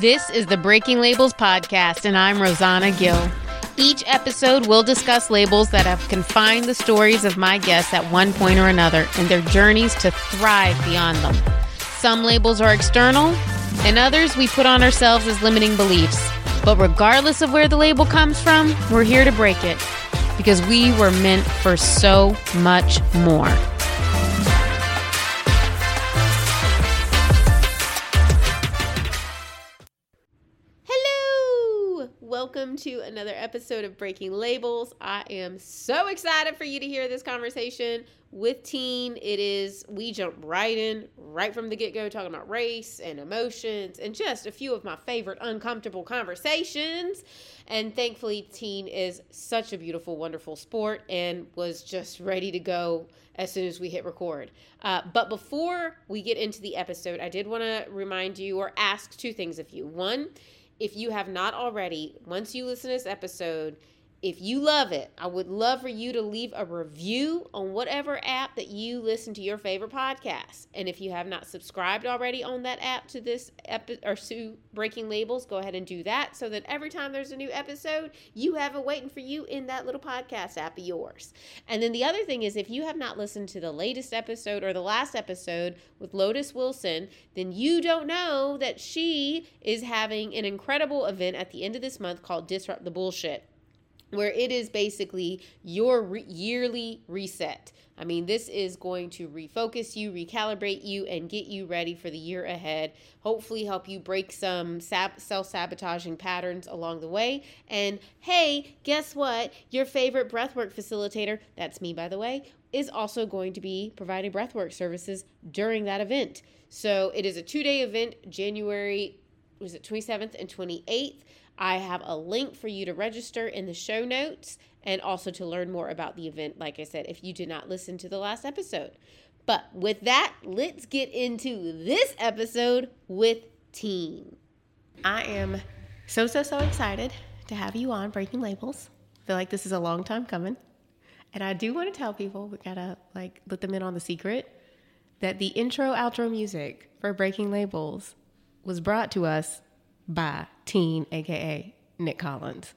This is the Breaking Labels podcast, and I'm Rosanna Gill. Each episode we'll discuss labels that have confined the stories of my guests at one point or another and their journeys to thrive beyond them. Some labels are external, and others we put on ourselves as limiting beliefs. But regardless of where the label comes from, we're here to break it because we were meant for so much more. To another episode of Breaking Labels. I am so excited for you to hear this conversation with Tine. It is, we jump right in, right from the get go, talking about race and emotions and just a few of my favorite uncomfortable conversations. And thankfully, Tine is such a beautiful, wonderful sport and was just ready to go as soon as we hit record. Uh, but before we get into the episode, I did want to remind you or ask two things of you. One, if you have not already, once you listen to this episode, if you love it, I would love for you to leave a review on whatever app that you listen to your favorite podcast. And if you have not subscribed already on that app to this epi- or to Breaking Labels, go ahead and do that so that every time there's a new episode, you have it waiting for you in that little podcast app of yours. And then the other thing is if you have not listened to the latest episode or the last episode with Lotus Wilson, then you don't know that she is having an incredible event at the end of this month called Disrupt the Bullshit where it is basically your re- yearly reset. I mean, this is going to refocus you, recalibrate you, and get you ready for the year ahead. Hopefully, help you break some sab- self sabotaging patterns along the way. And hey, guess what? Your favorite breathwork facilitator, that's me by the way, is also going to be providing breathwork services during that event. So it is a two day event, January, was it 27th and 28th? I have a link for you to register in the show notes and also to learn more about the event, like I said, if you did not listen to the last episode. But with that, let's get into this episode with Tine. I am so, so, so excited to have you on Breaking Labels. I feel like this is a long time coming. And I do want to tell people, we gotta like let them in on the secret, that the intro outro music for Breaking Labels was brought to us by Tine, aka Nic Collins.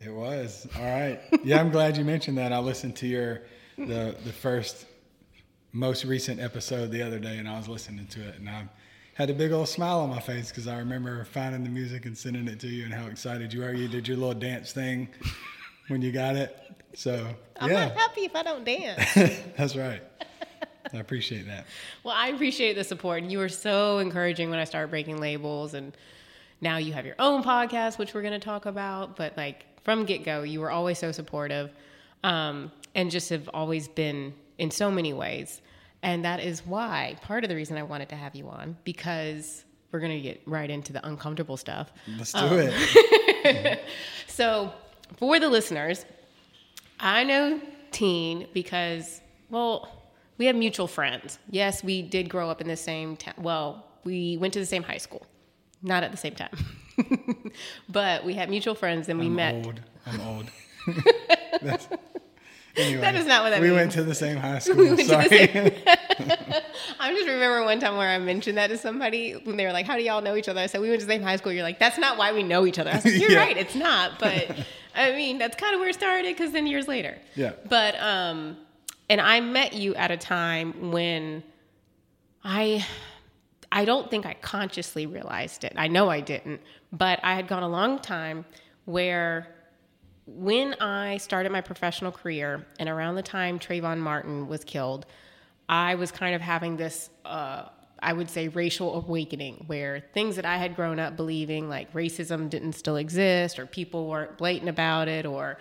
It was all right. Yeah, I'm glad you mentioned that. I listened to your the the first most recent episode the other day, and I was listening to it, and I had a big old smile on my face because I remember finding the music and sending it to you, and how excited you are. You did your little dance thing when you got it. So I'm yeah, not happy if I don't dance. that's right. I appreciate that. well, I appreciate the support, and you were so encouraging when I started breaking labels, and now you have your own podcast, which we're going to talk about. But like from get go, you were always so supportive, um, and just have always been in so many ways. And that is why part of the reason I wanted to have you on because we're going to get right into the uncomfortable stuff. Let's do it. So, for the listeners, I know Tine because, well, we have mutual friends. Yes, we did grow up in the same town. Well, we went to the same high school, not at the same time. but we had mutual friends and we I'm met. old. I'm old. Anyway, That is not what that we means. went to the same high school. the Sorry. I just remember one time where I mentioned that to somebody when they were like, How do y'all know each other? I said, We went to the same high school. You're like, That's not why we know each other. I said, You're Yeah. right, it's not. But I mean, that's kind of where it started because then years later. Yeah. But, um, and I met you at a time when I, I don't think I consciously realized it. I know I didn't, but I had gone a long time where when I started my professional career and around the time Trayvon Martin was killed, I was kind of having this, uh, I would say, racial awakening where things that I had grown up believing, like racism didn't still exist or people weren't blatant about it or,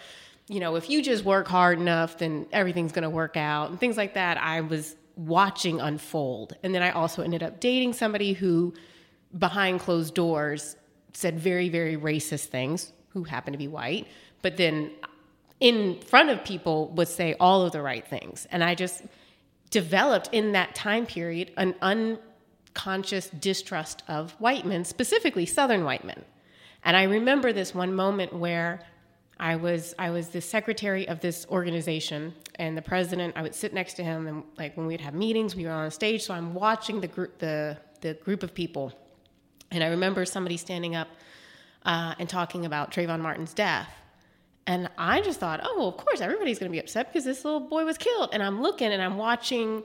you know, if you just work hard enough, then everything's going to work out and things like that, I was watching unfold. And then I also ended up dating somebody who, behind closed doors, said very, very racist things, who happened to be white, but then in front of people would say all of the right things. And I just developed in that time period an unconscious distrust of white men, specifically Southern white men. And I remember this one moment where I was I was the secretary of this organization, and the president. I would sit next to him, and like when we'd have meetings, we were on stage. So I'm watching the group the the group of people, And I remember somebody standing up uh, and talking about Trayvon Martin's death. And I just thought, oh, well, of course, everybody's going to be upset because this little boy was killed. And I'm looking and I'm watching,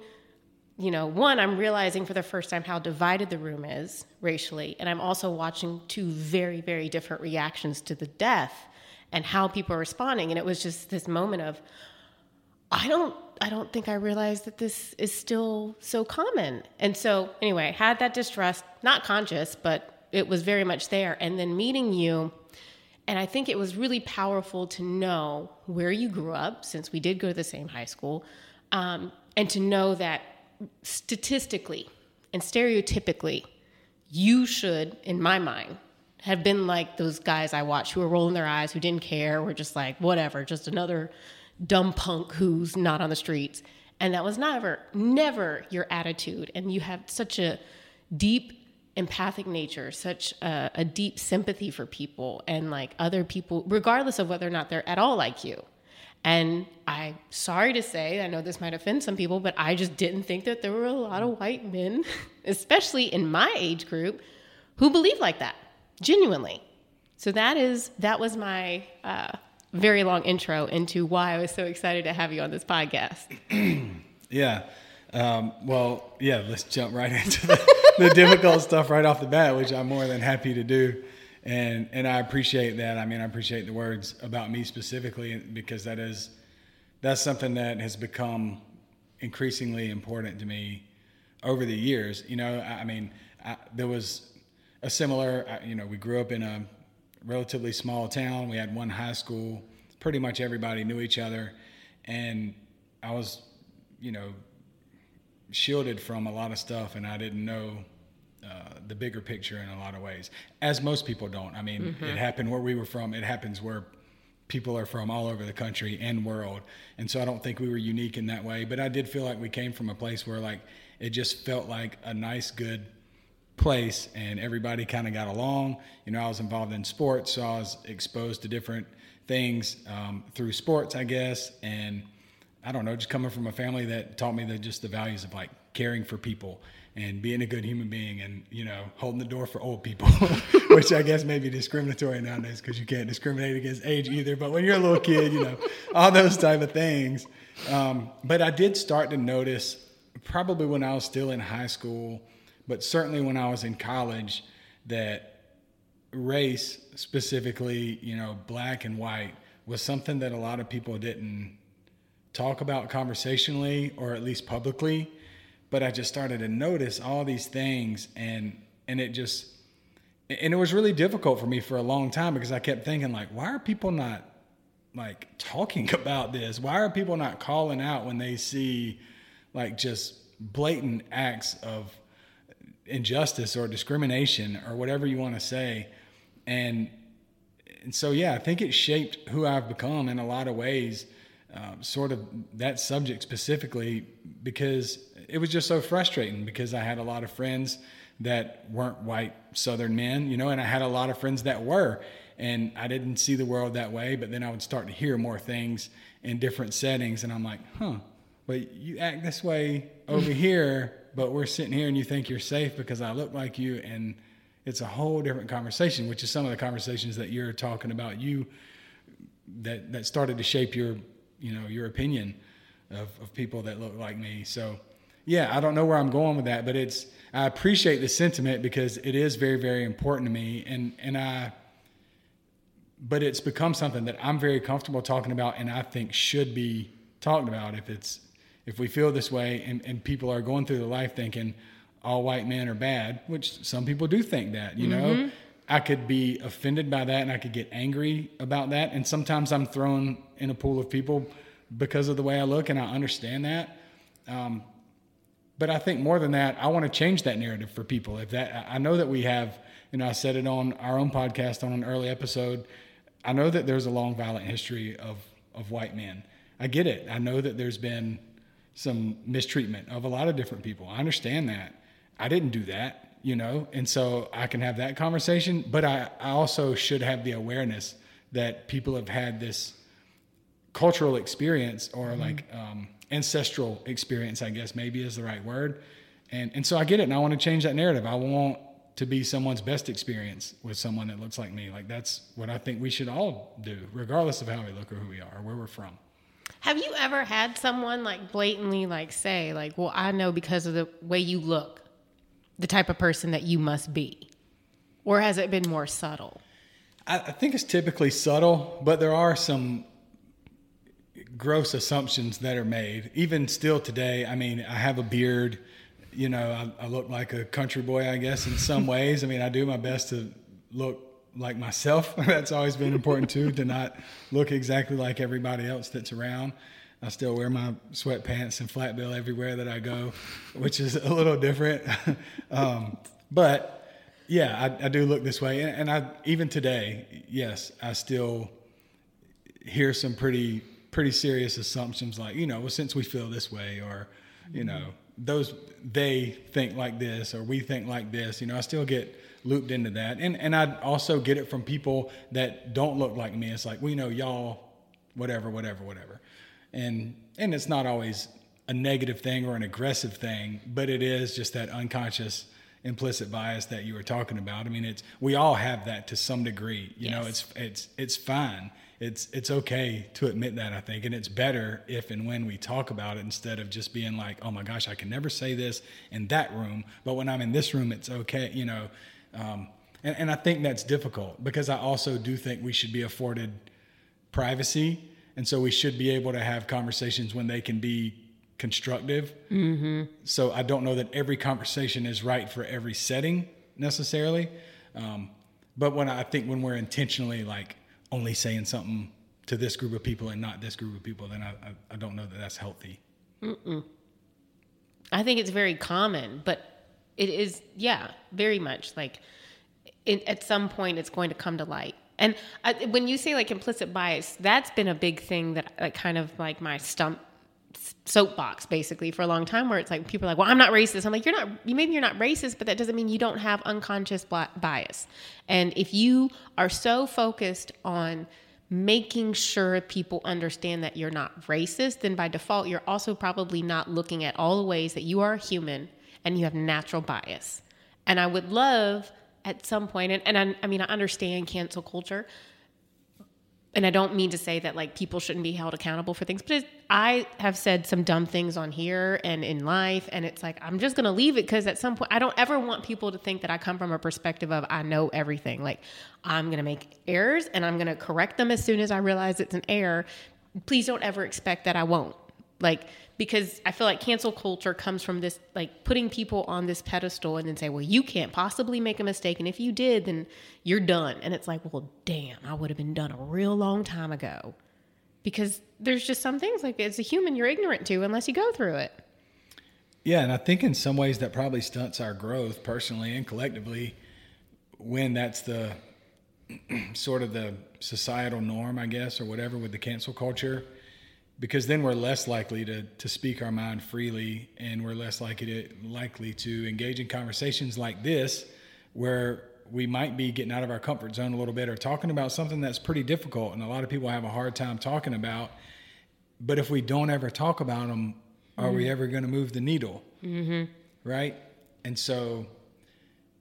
you know, one, I'm realizing for the first time how divided the room is racially. And I'm also watching two very, very different reactions to the death and how people are responding. And it was just this moment of, I don't I don't think I realized that this is still so common. And so anyway, I had that distrust, not conscious, but it was very much there. And then meeting you, and I think it was really powerful to know where you grew up, since we did go to the same high school, um, and to know that statistically and stereotypically, you should, in my mind, have been like those guys I watched who were rolling their eyes, who didn't care, were just like, whatever, just another dumb punk who's not on the streets. And that was never, never your attitude. And you have such a deep empathic nature, such a, a, deep sympathy for people and like other people, regardless of whether or not they're at all like you. And I'm sorry to say, I know this might offend some people, but I just didn't think that there were a lot of white men, especially in my age group, who believe like that, genuinely. So that is that was my uh, very long intro into why I was so excited to have you on this podcast. yeah. Um, well, yeah, let's jump right into the, the difficult stuff right off the bat, which I'm more than happy to do. And, and I appreciate that. I mean, I appreciate the words about me specifically because that is, that's something that has become increasingly important to me over the years. You know, I, I mean, I, there was a similar, you know, we grew up in a relatively small town. We had one high school. Pretty much everybody knew each other, and I was, you know, shielded from a lot of stuff, and I didn't know uh, the bigger picture in a lot of ways, as most people don't. I mean, mm-hmm. it happened where we were from. It happens where people are from all over the country and world, and so I don't think we were unique in that way. But I did feel like we came from a place where like it just felt like a nice, good place and everybody kind of got along. You know, I was involved in sports, so I was exposed to different things um, through sports, I guess. And I don't know, just coming from a family that taught me the, just the values of like caring for people and being a good human being and, you know, holding the door for old people, which I guess may be discriminatory nowadays because you can't discriminate against age either. But when you're a little kid, you know, all those type of things. Um, but I did start to notice probably when I was still in high school but certainly when I was in college, that race, specifically, you know, black and white, was something that a lot of people didn't talk about conversationally or at least publicly. But I just started to notice all these things, and and it just and it was really difficult for me for a long time because I kept thinking like, why are people not like talking about this? Why are people not calling out when they see like just blatant acts of injustice or discrimination or whatever you want to say. And, and so, yeah, I think it shaped who I've become in a lot of ways, um, sort of that subject specifically, because it was just so frustrating because I had a lot of friends that weren't white Southern men, you know, and I had a lot of friends that were. And I didn't see the world that way, but then I would start to hear more things in different settings. And I'm like, huh, but you act this way over here but we're sitting here and you think you're safe because I look like you and it's a whole different conversation, which is some of the conversations that you're talking about you that that started to shape your you know your opinion of, of people that look like me. So yeah, I don't know where I'm going with that, but it's I appreciate the sentiment because it is very, very important to me and and I but it's become something that I'm very comfortable talking about and I think should be talked about if it's if we feel this way and, and people are going through the life thinking all white men are bad, which some people do think that, you mm-hmm. know, I could be offended by that and I could get angry about that. And sometimes I'm thrown in a pool of people because of the way I look, and I understand that. Um, but I think more than that, I want to change that narrative for people. If that, I know that we have, you know, I said it on our own podcast on an early episode. I know that there's a long, violent history of of white men. I get it. I know that there's been some mistreatment of a lot of different people. I understand that. I didn't do that, you know, and so I can have that conversation, but I, I also should have the awareness that people have had this cultural experience or mm-hmm. like um, ancestral experience, I guess maybe is the right word. And, and so I get it. And I want to change that narrative. I want to be someone's best experience with someone that looks like me. Like that's what I think we should all do, regardless of how we look or who we are, or where we're from. Have you ever had someone like blatantly like say like, "Well, I know because of the way you look, the type of person that you must be," or has it been more subtle? I, I think it's typically subtle, but there are some gross assumptions that are made. Even still today, I mean, I have a beard. You know, I, I look like a country boy, I guess, in some ways. I mean, I do my best to look like myself. that's always been important too, to not look exactly like everybody else that's around. I still wear my sweatpants and flat bill everywhere that I go, which is a little different. um, but yeah, I, I, do look this way, and, and, I even today, yes, I still hear some pretty pretty serious assumptions like you know, well, since we feel this way, or you know, those they think like this, or we think like this. You know, I still get looped into that. And and I also get it from people that don't look like me. It's like, we know y'all, whatever, whatever, whatever. And and it's not always a negative thing or an aggressive thing, but it is just that unconscious implicit bias that you were talking about. I mean, it's we all have that to some degree. You yes. know, it's it's it's fine. It's it's okay to admit that I think, and it's better if and when we talk about it instead of just being like, oh my gosh, I can never say this in that room, but when I'm in this room, it's okay. You know, um, and, and I think that's difficult because I also do think we should be afforded privacy. And so we should be able to have conversations when they can be constructive. Mm-hmm. So I don't know that every conversation is right for every setting necessarily. Um, but when I think when we're intentionally like only saying something to this group of people and not this group of people, then I, I, I don't know that that's healthy. Mm-mm. I think it's very common, but it is, yeah, very much like it, at some point it's going to come to light. And I, when you say like implicit bias, that's been a big thing that like kind of like my stump soapbox basically for a long time where it's like people are like well i'm not racist i'm like you're not maybe you're not racist but that doesn't mean you don't have unconscious bias and if you are so focused on making sure people understand that you're not racist then by default you're also probably not looking at all the ways that you are human and you have natural bias. And I would love at some point, and, and I, I mean, I understand cancel culture, and I don't mean to say that like people shouldn't be held accountable for things, but it, I have said some dumb things on here and in life, and it's like I'm just gonna leave it because at some point I don't ever want people to think that I come from a perspective of I know everything. Like I'm gonna make errors and I'm gonna correct them as soon as I realize it's an error. Please don't ever expect that I won't. Like because I feel like cancel culture comes from this like putting people on this pedestal and then say, well, you can't possibly make a mistake. And if you did, then you're done. And it's like, well, damn, I would have been done a real long time ago. Because there's just some things like as a human you're ignorant to unless you go through it. Yeah, and I think in some ways that probably stunts our growth personally and collectively when that's the sort of the societal norm, I guess, or whatever with the cancel culture because then we're less likely to, to speak our mind freely and we're less likely to, likely to engage in conversations like this where we might be getting out of our comfort zone a little bit or talking about something that's pretty difficult and a lot of people have a hard time talking about but if we don't ever talk about them are mm-hmm. we ever going to move the needle mm-hmm. right and so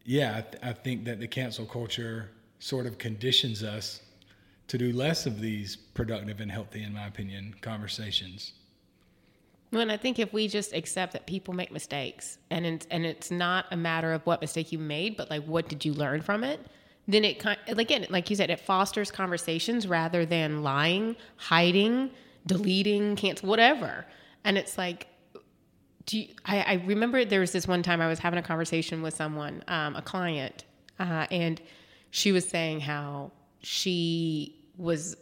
yeah I, th- I think that the cancel culture sort of conditions us to do less of these productive and healthy, in my opinion, conversations. Well, and I think if we just accept that people make mistakes, and it's, and it's not a matter of what mistake you made, but like what did you learn from it, then it kind again, like you said, it fosters conversations rather than lying, hiding, deleting, cancel, whatever. And it's like, do you, I, I remember there was this one time I was having a conversation with someone, um, a client, uh, and she was saying how she was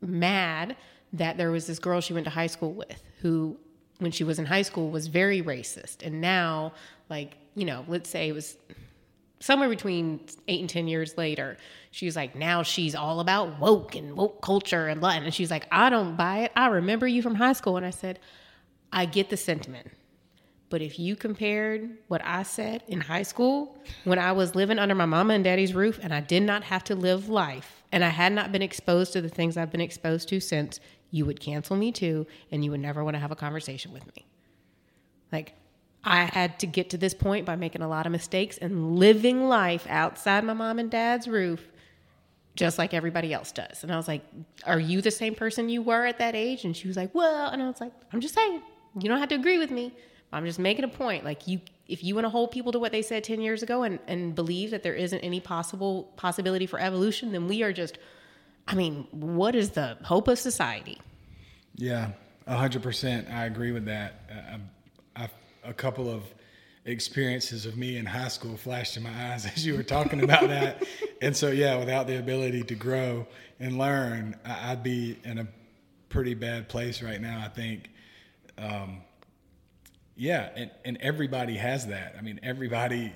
mad that there was this girl she went to high school with who when she was in high school was very racist. And now like you know let's say it was somewhere between eight and ten years later she's like now she's all about woke and woke culture and latin and she's like i don't buy it. I remember you from high school. And i said i get the sentiment. But if you compared what I said in high school when I was living under my mama and daddy's roof and I did not have to live life and I had not been exposed to the things I've been exposed to since, you would cancel me too and you would never want to have a conversation with me. Like, I had to get to this point by making a lot of mistakes and living life outside my mom and dad's roof just like everybody else does. And I was like, Are you the same person you were at that age? And she was like, Well, and I was like, I'm just saying, you don't have to agree with me. I'm just making a point. Like you if you want to hold people to what they said 10 years ago and, and believe that there isn't any possible possibility for evolution, then we are just I mean, what is the hope of society? Yeah, hundred percent. I agree with that. I, I, a couple of experiences of me in high school flashed in my eyes as you were talking about that. And so, yeah, without the ability to grow and learn, I'd be in a pretty bad place right now. I think. Um, yeah, and, and everybody has that. I mean, everybody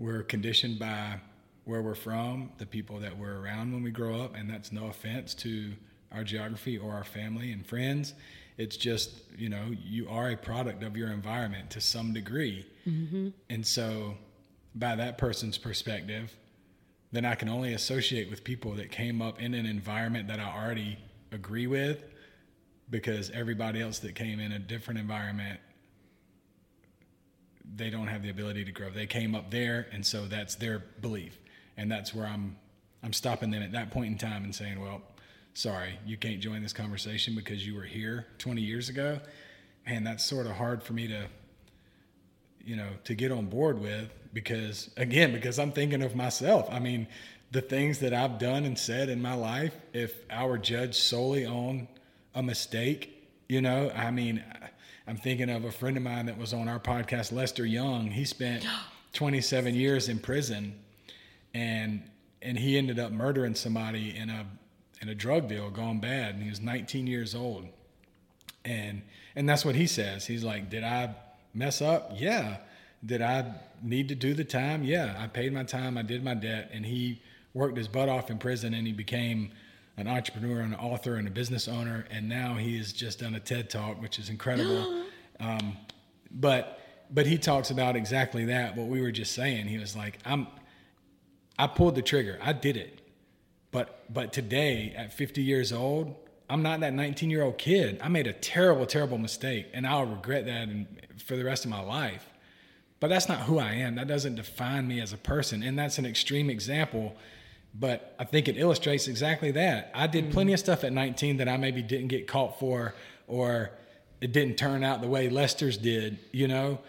we're conditioned by where we're from, the people that we're around when we grow up, and that's no offense to our geography or our family and friends. It's just, you know, you are a product of your environment to some degree. Mm-hmm. And so, by that person's perspective, then I can only associate with people that came up in an environment that I already agree with because everybody else that came in a different environment they don't have the ability to grow. They came up there and so that's their belief and that's where I'm I'm stopping them at that point in time and saying, well, sorry, you can't join this conversation because you were here 20 years ago. And that's sort of hard for me to, you know, to get on board with because again, because I'm thinking of myself. I mean, the things that I've done and said in my life, if I were judged solely on a mistake, you know, I mean, I'm thinking of a friend of mine that was on our podcast, Lester Young. He spent 27 years in prison and and he ended up murdering somebody in a in a drug deal gone bad and he was 19 years old. And and that's what he says. He's like did i mess up? Yeah. Did i need to do the time? Yeah i paid my time i did my debt and he worked his butt off in prison and he became an entrepreneur an author and a business owner and now he has just done a ted talk which is incredible um, but but he talks about exactly that what we were just saying he was like i'm I pulled the trigger. I did it. But but today at 50 years old, I'm not that 19 year old kid. I made a terrible, terrible mistake, and I'll regret that in, for the rest of my life. But that's not who I am. That doesn't define me as a person, and that's an extreme example. But I think it illustrates exactly that. I did mm-hmm. plenty of stuff at 19 that I maybe didn't get caught for, or it didn't turn out the way Lester's did, you know.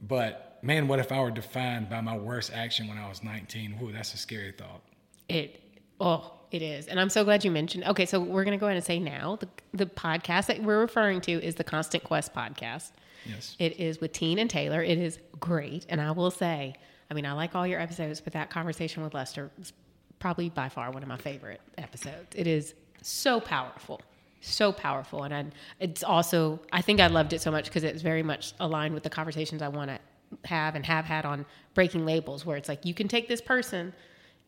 But man, what if I were defined by my worst action when I was 19? Ooh, that's a scary thought. It, oh, it is. And I'm so glad you mentioned. Okay, so we're going to go ahead and say now the, the podcast that we're referring to is the Constant Quest podcast. Yes. It is with Tine and Taylor. It is great. And I will say, I mean, I like all your episodes, but that conversation with Lester is probably by far one of my favorite episodes. It is so powerful so powerful. And I, it's also i think i loved it so much because it's very much aligned with the conversations i want to have and have had on breaking labels where it's like you can take this person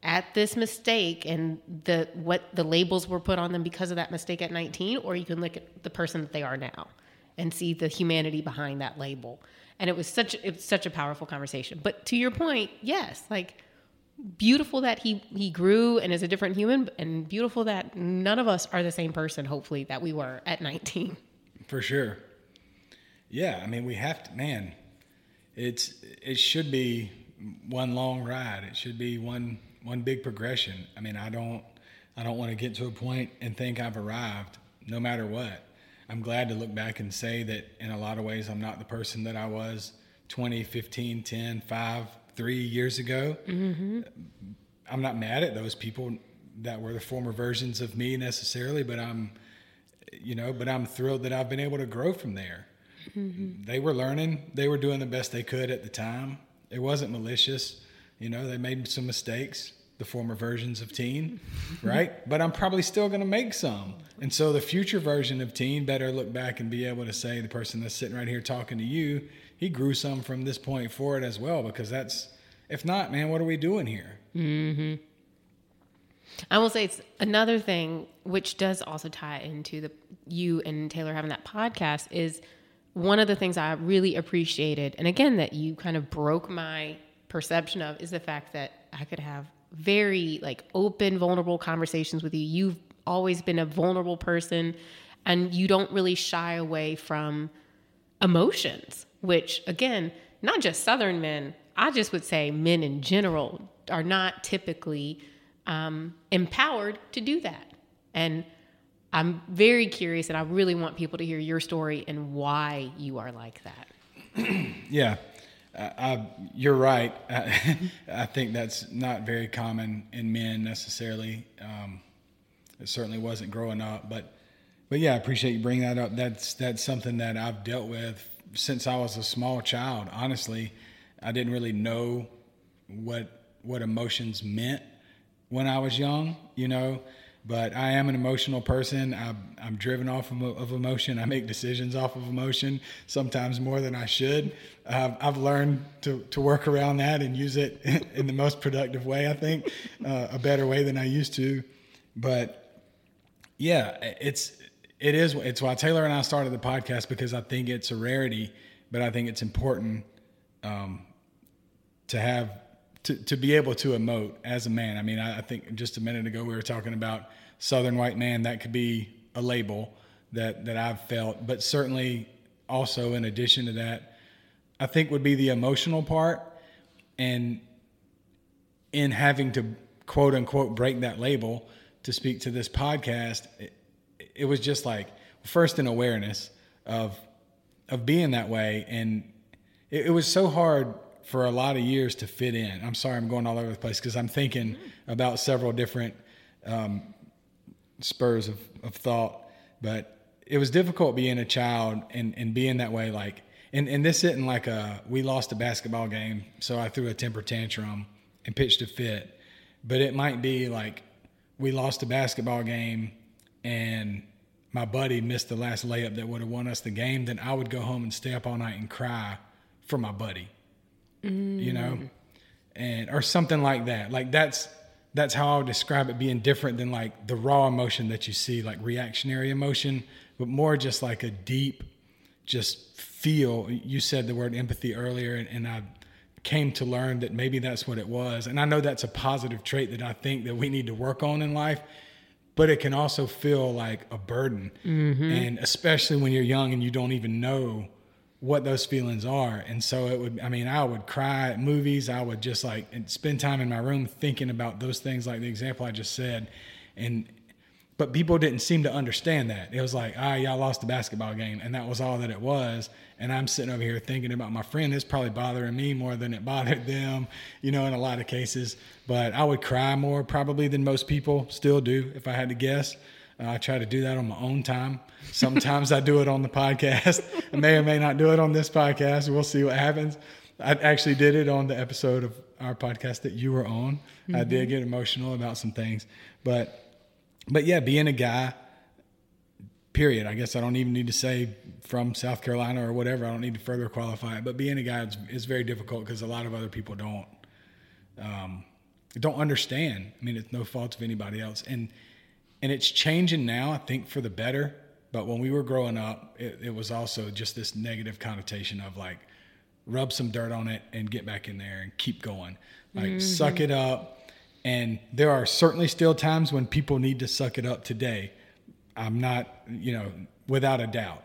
at this mistake and the what the labels were put on them because of that mistake at 19 or you can look at the person that they are now and see the humanity behind that label. And it was such it was such a powerful conversation. But to your point yes like beautiful that he he grew and is a different human and beautiful that none of us are the same person hopefully that we were at 19 for sure yeah i mean we have to man it's it should be one long ride. It should be one one big progression. I mean, I don't I don't want to get to a point and think I've arrived no matter what. I'm glad to look back and say that in a lot of ways I'm not the person that I was 20, 15, 10, 5, 3 years ago. Mm-hmm. I'm not mad at those people that were the former versions of me necessarily, but I'm you know, but I'm thrilled that I've been able to grow from there. Mm-hmm. They were learning. They were doing the best they could at the time. It wasn't malicious. You know, they made some mistakes, the former versions of Tine, right? But I'm probably still going to make some. And so the future version of Tine better look back and be able to say the person that's sitting right here talking to you, he grew some from this point forward as well, because that's, if not, man, what are we doing here? Mm-hmm. I will say it's another thing which does also tie into the you and Taylor having that podcast is one of the things I really appreciated, and again, that you kind of broke my perception of, is the fact that I could have very like open, vulnerable conversations with you. You've always been a vulnerable person, and you don't really shy away from emotions, which again, not just Southern men, I just would say men in general are not typically um, empowered to do that. And I'm very curious, and I really want people to hear your story and why you are like that. Yeah, uh, I, you're right. I, think that's not very common in men necessarily. Um, it certainly wasn't growing up, but but yeah, I appreciate you bringing that up. That's that's something that I've dealt with since I was a small child. Honestly, I didn't really know what what emotions meant when I was young. You know, but I am an emotional person. I'm, I'm driven off of, emotion. I make decisions off of emotion, sometimes more than I should. I've learned to, to work around that and use it in the most productive way, I think, uh, a better way than I used to. But yeah, it's, it is, it's why Taylor and I started the podcast because I think it's a rarity, but I think it's important um, to have to, to be able to emote as a man. I mean, I, I, think just a minute ago we were talking about Southern white man. That could be a label that that I've felt, but certainly also in addition to that, I think would be the emotional part, and in having to quote unquote break that label to speak to this podcast, it, it was just like first an awareness of of being that way, and it, it was so hard for a lot of years to fit in. I'm sorry, I'm going all over the place because I'm thinking about several different um, spurs of, of thought. But it was difficult being a child and, and being that way. Like, and, and this isn't like a, we lost a basketball game, so I threw a temper tantrum and pitched a fit. But it might be like, we lost a basketball game and my buddy missed the last layup that would have won us the game, then I would go home and stay up all night and cry for my buddy mm. you know, and or something like that. Like that's that's how I would describe it being different than like the raw emotion that you see, like reactionary emotion, but more just like a deep, just feel. You said the word empathy earlier, and, and I came to learn that maybe that's what it was. And I know that's a positive trait that I think that we need to work on in life but it can also feel like a burden. Mm-hmm. And especially when you're young and you don't even know what those feelings are. And so it would, I mean, I would cry at movies. I would just like spend time in my room thinking about those things, like the example I just said. And, but people didn't seem to understand that. It was like, ah, y'all lost the basketball game. And that was all that it was. And I'm sitting over here thinking about my friend. It's probably bothering me more than it bothered them, you know, in a lot of cases. But I would cry more probably than most people still do, if I had to guess. Uh, I try to do that on my own time. Sometimes I do it on the podcast. I may or may not do it on this podcast. We'll see what happens. I actually did it on the episode of our podcast that you were on. Mm-hmm. I did get emotional about some things, but but yeah, being a guy. Period. I guess I don't even need to say from South Carolina or whatever. I don't need to further qualify it. But being a guy is, is very difficult because a lot of other people don't um, don't understand. I mean, it's no fault of anybody else, and and it's changing now, I think, for the better. But when we were growing up, it, it, was also just this negative connotation of like, rub some dirt on it and get back in there and keep going. Like, mm-hmm. suck it up. And there are certainly still times when people need to suck it up today. I'm not, you know, without a doubt.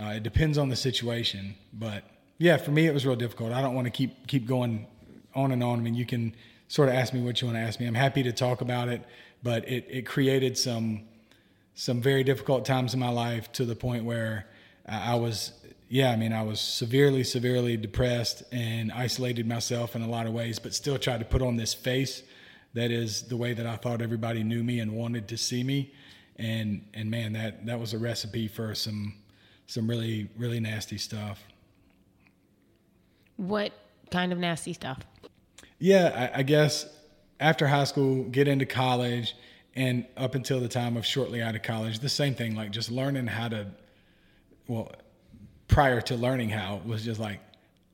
Uh, it depends on the situation. But yeah, for me, it was real difficult. I don't want to keep keep going on and on. I mean, you can sort of ask me what you want to ask me. I'm happy to talk about it but it, it created some some very difficult times in my life to the point where I was yeah I mean I was severely severely depressed and isolated myself in a lot of ways but still tried to put on this face that is the way that I thought everybody knew me and wanted to see me and and man that that was a recipe for some some really really nasty stuff what kind of nasty stuff yeah I, I guess after high school, get into college, and up until the time of shortly out of college, the same thing, like just learning how to, well, prior to learning how, was just like,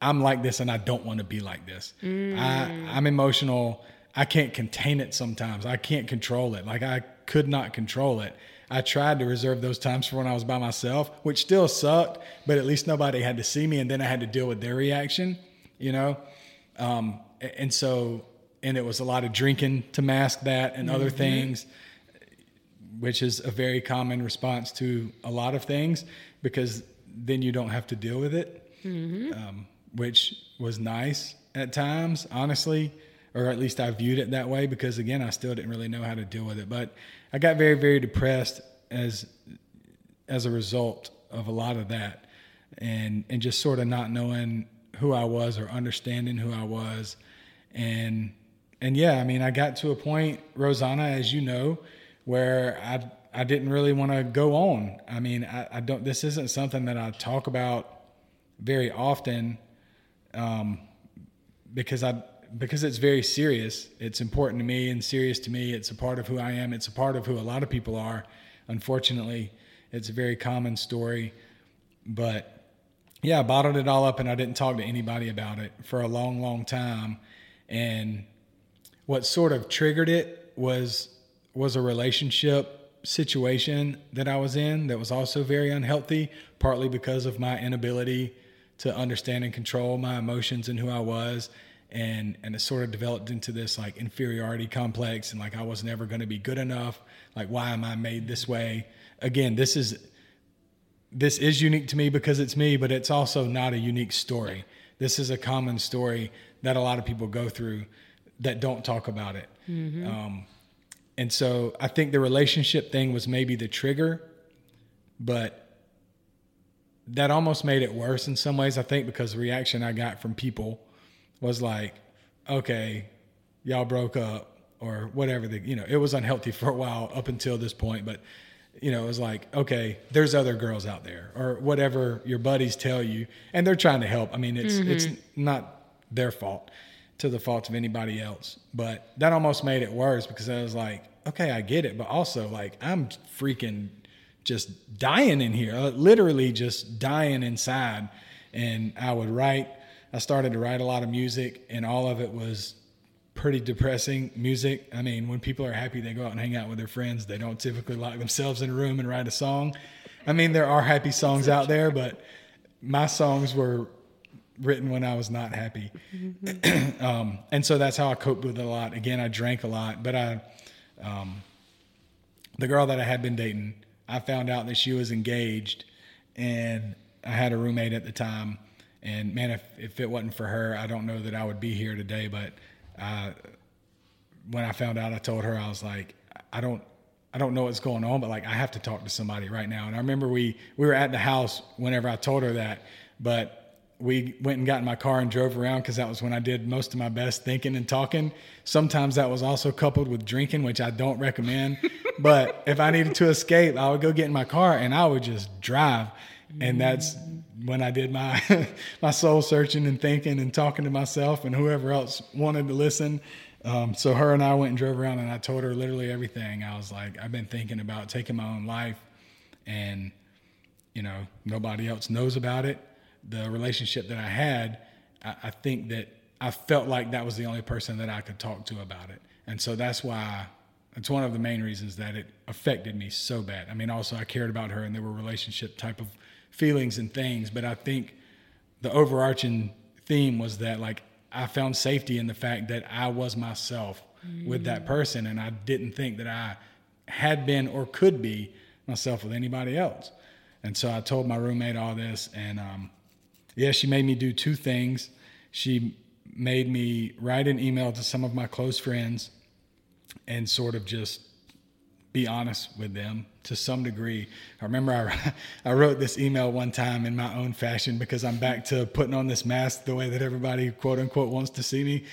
I'm like this and I don't want to be like this. Mm. I, I'm emotional. I can't contain it sometimes. I can't control it. Like I could not control it. I tried to reserve those times for when I was by myself, which still sucked, but at least nobody had to see me and then I had to deal with their reaction, you know? Um, and so and it was a lot of drinking to mask that and mm-hmm. other things which is a very common response to a lot of things because then you don't have to deal with it mm-hmm. um, which was nice at times, honestly, or at least I viewed it that way because again, I still didn't really know how to deal with it. But I got very, very depressed as as a result of a lot of that, and and just sort of not knowing who I was or understanding who I was, and and yeah, I mean, I got to a point, Rosanna, as you know, where I I didn't really want to go on. I mean, I, I, don't. This isn't something that I talk about very often, um, because I because it's very serious. It's important to me and serious to me. It's a part of who I am. It's a part of who a lot of people are. Unfortunately, it's a very common story, but yeah, I bottled it all up and I didn't talk to anybody about it for a long, long time. And what sort of triggered it was was a relationship situation that I was in that was also very unhealthy, partly because of my inability to understand and control my emotions and who I was. And, and it sort of developed into this like inferiority complex and like I was never going to be good enough. Like, why am I made this way? Again, this is, this is unique to me because it's me, but it's also not a unique story. This is a common story that a lot of people go through that don't talk about it. Mm-hmm. Um, and so I think the relationship thing was maybe the trigger, but that almost made it worse in some ways, I think, because the reaction I got from people was like, okay, y'all broke up or whatever. The, you know, it was unhealthy for a while up until this point, but you know, it was like, okay, there's other girls out there or whatever your buddies tell you and they're trying to help. I mean, it's, mm-hmm. it's not their fault to the fault of anybody else. But that almost made it worse because I was like, okay, I get it, but also like I'm freaking just dying in here, uh, literally just dying inside. And I would write. I started to write a lot of music, and all of it was pretty depressing music. I mean, when people are happy, they go out and hang out with their friends. They don't typically lock themselves in a room and write a song. I mean, there are happy songs out there, but my songs were written when I was not happy. Um, and so that's how I coped with it a lot. Again, I drank a lot, but I, um, the girl that I had been dating, I found out that she was engaged and I had a roommate at the time. And man, if, if it wasn't for her, I don't know that I would be here today. But uh, when I found out, I told her, I was like, I don't, I don't know what's going on, but like I have to talk to somebody right now. And I remember we we were at the house whenever I told her that, but we went and got in my car and drove around because that was when I did most of my best thinking and talking. Sometimes that was also coupled with drinking, which I don't recommend. but if I needed to escape, I would go get in my car and I would just drive. And that's when I did my my soul searching and thinking and talking to myself and whoever else wanted to listen. Um, so her and I went and drove around and I told her literally everything. I was like, I've been thinking about taking my own life, and you know nobody else knows about it the relationship that I had, I, I think that I felt like that was the only person that I could talk to about it. And so that's why it's one of the main reasons that it affected me so bad. I mean, also I cared about her and there were relationship type of feelings and things, but I think the overarching theme was that like I found safety in the fact that I was myself mm. with that mm. person and I didn't think that I had been or could be myself with anybody else. And so I told my roommate all this and um, yeah, she made me do two things. She made me write an email to some of my close friends and sort of just be honest with them to some degree. I remember I, I wrote this email one time in my own fashion because I'm back to putting on this mask the way that everybody quote unquote wants to see me.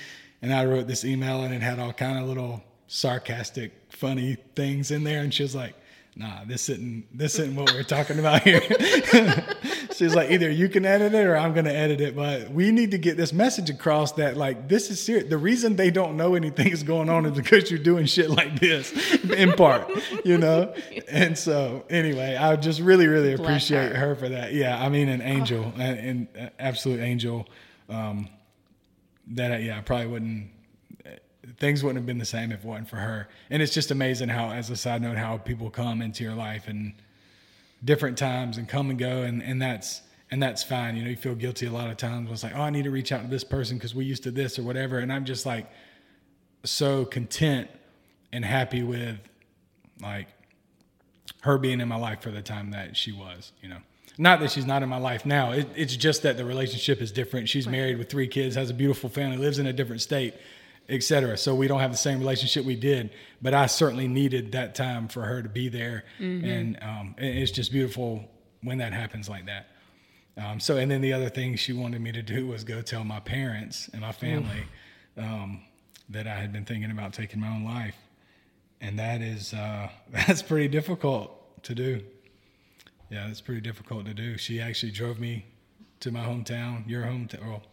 And I wrote this email and it had all kind of little sarcastic, funny things in there. And she was like, nah, this isn't this isn't what we're talking about here. She's like, either you can edit it or I'm gonna edit it, but we need to get this message across that like this is serious. The reason they don't know anything is going on is because you're doing shit like this, in part, you know. And so anyway, I just really really appreciate her. her. for that. Yeah, I mean an angel, oh. an, an absolute angel. Um, that yeah, I probably wouldn't things wouldn't have been the same if it wasn't for her. And it's just amazing how, as a side note, how people come into your life and different times and come and go, and and that's and that's fine. You know, you feel guilty a lot of times. It's like, oh, I need to reach out to this person because we used to this or whatever, and I'm just like so content and happy with like her being in my life for the time that she was. You know. not that she's not in my life now. It, it's just that the relationship is different. She's married with three kids, has a beautiful family, lives in a different state, etc. So we don't have the same relationship we did. But I certainly needed that time for her to be there, and um, it's just beautiful when that happens like that. Um, so, and then the other thing she wanted me to do was go tell my parents and my family um, that I had been thinking about taking my own life, and that is uh, that's pretty difficult to do. Yeah, it's pretty difficult to do. She actually drove me to my hometown, your hometown. Well,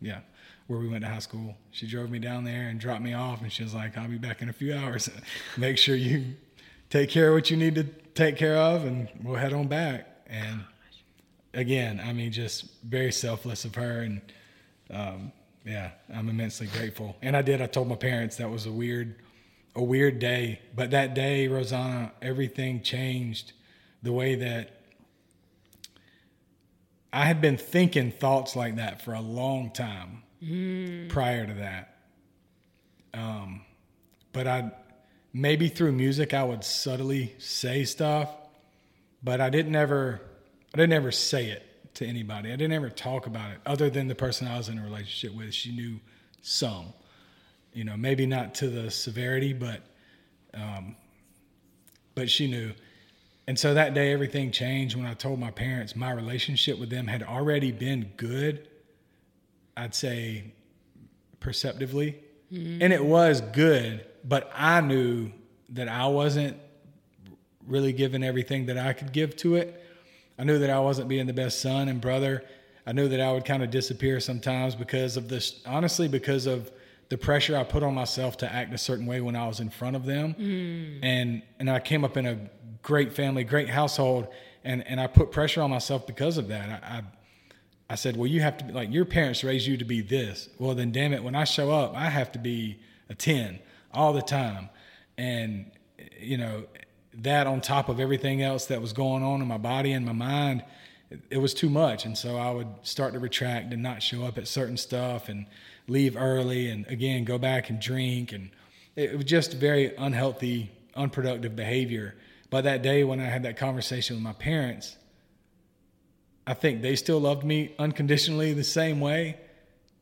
yeah, where we went to high school. She drove me down there and dropped me off, and she was like, "I'll be back in a few hours. Make sure you take care of what you need to take care of, and we'll head on back." And again, I mean, just very selfless of her, and um, yeah, I'm immensely grateful. And I did. I told my parents that was a weird, a weird day, but that day, Rosanna, everything changed. The way that I had been thinking thoughts like that for a long time prior to that. Um, but I maybe through music I would subtly say stuff, but I didn't ever I didn't ever say it to anybody. I didn't ever talk about it other than the person I was in a relationship with. She knew some, you know, maybe not to the severity, but um, but she knew. And so that day, everything changed when I told my parents my relationship with them had already been good. I'd say perceptively. And it was good, but I knew that I wasn't really giving everything that I could give to it. I knew that I wasn't being the best son and brother. I knew that I would kind of disappear sometimes because of this, honestly, because of the pressure I put on myself to act a certain way when I was in front of them. Mm. And and I came up in a great family, great household, and and I put pressure on myself because of that. I, I said, well, you have to be like your parents raised you to be this. Well, then, damn it, when I show up, I have to be a 10 all the time. And, you know, that on top of everything else that was going on in my body and my mind, it, it was too much. And so I would start to retract and not show up at certain stuff and leave early and again go back and drink. And it was just very unhealthy, unproductive behavior. But that day when I had that conversation with my parents, I think they still loved me unconditionally the same way,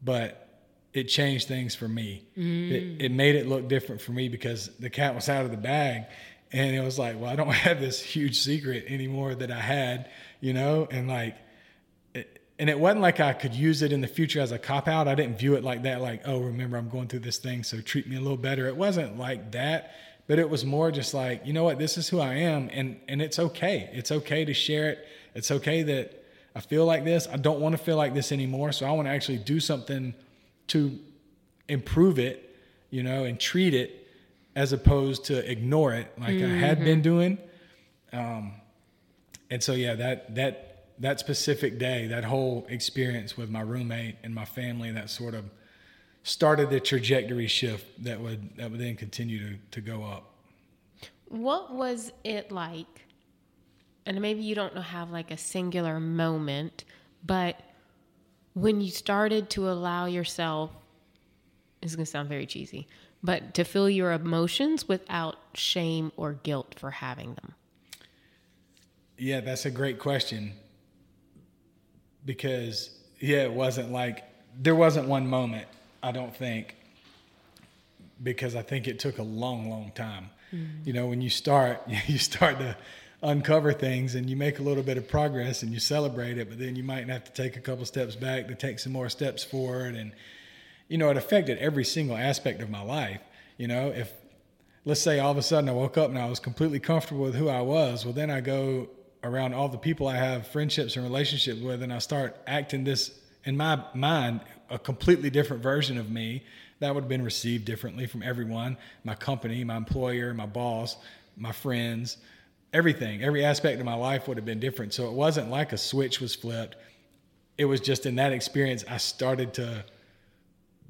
but it changed things for me. It, mm. it made it look different for me because the cat was out of the bag. And it was like, well, I don't have this huge secret anymore that I had, you know? And like, it, and it wasn't like I could use it in the future as a cop out. I didn't view it like that, like, oh, remember, I'm going through this thing, so treat me a little better. It wasn't like that, but it was more just like, you know what, this is who I am, and and it's okay. It's okay to share it. It's okay that I feel like this. I don't want to feel like this anymore, so I want to actually do something to improve it, you know, and treat it as opposed to ignore it like I had been doing. Um, and so yeah, that that that specific day, that whole experience with my roommate and my family, that sort of started the trajectory shift that would that would then continue to to go up. What was it like? And maybe you don't know have like a singular moment, but when you started to allow yourself this is going to sound very cheesy, but to feel your emotions without shame or guilt for having them. Yeah, that's a great question. Because yeah, it wasn't like there wasn't one moment, I don't think. Because I think it took a long, long time. Hmm. You know, when you start, you start to uncover things and you make a little bit of progress and you celebrate it, but then you might have to take a couple steps back to take some more steps forward and you know, it affected every single aspect of my life. You know, if let's say all of a sudden I woke up and I was completely comfortable with who I was, well, then I go around all the people I have friendships and relationships with, and I start acting this in my mind a completely different version of me that would have been received differently from everyone my company, my employer, my boss, my friends, everything, every aspect of my life would have been different. So it wasn't like a switch was flipped. It was just in that experience, I started to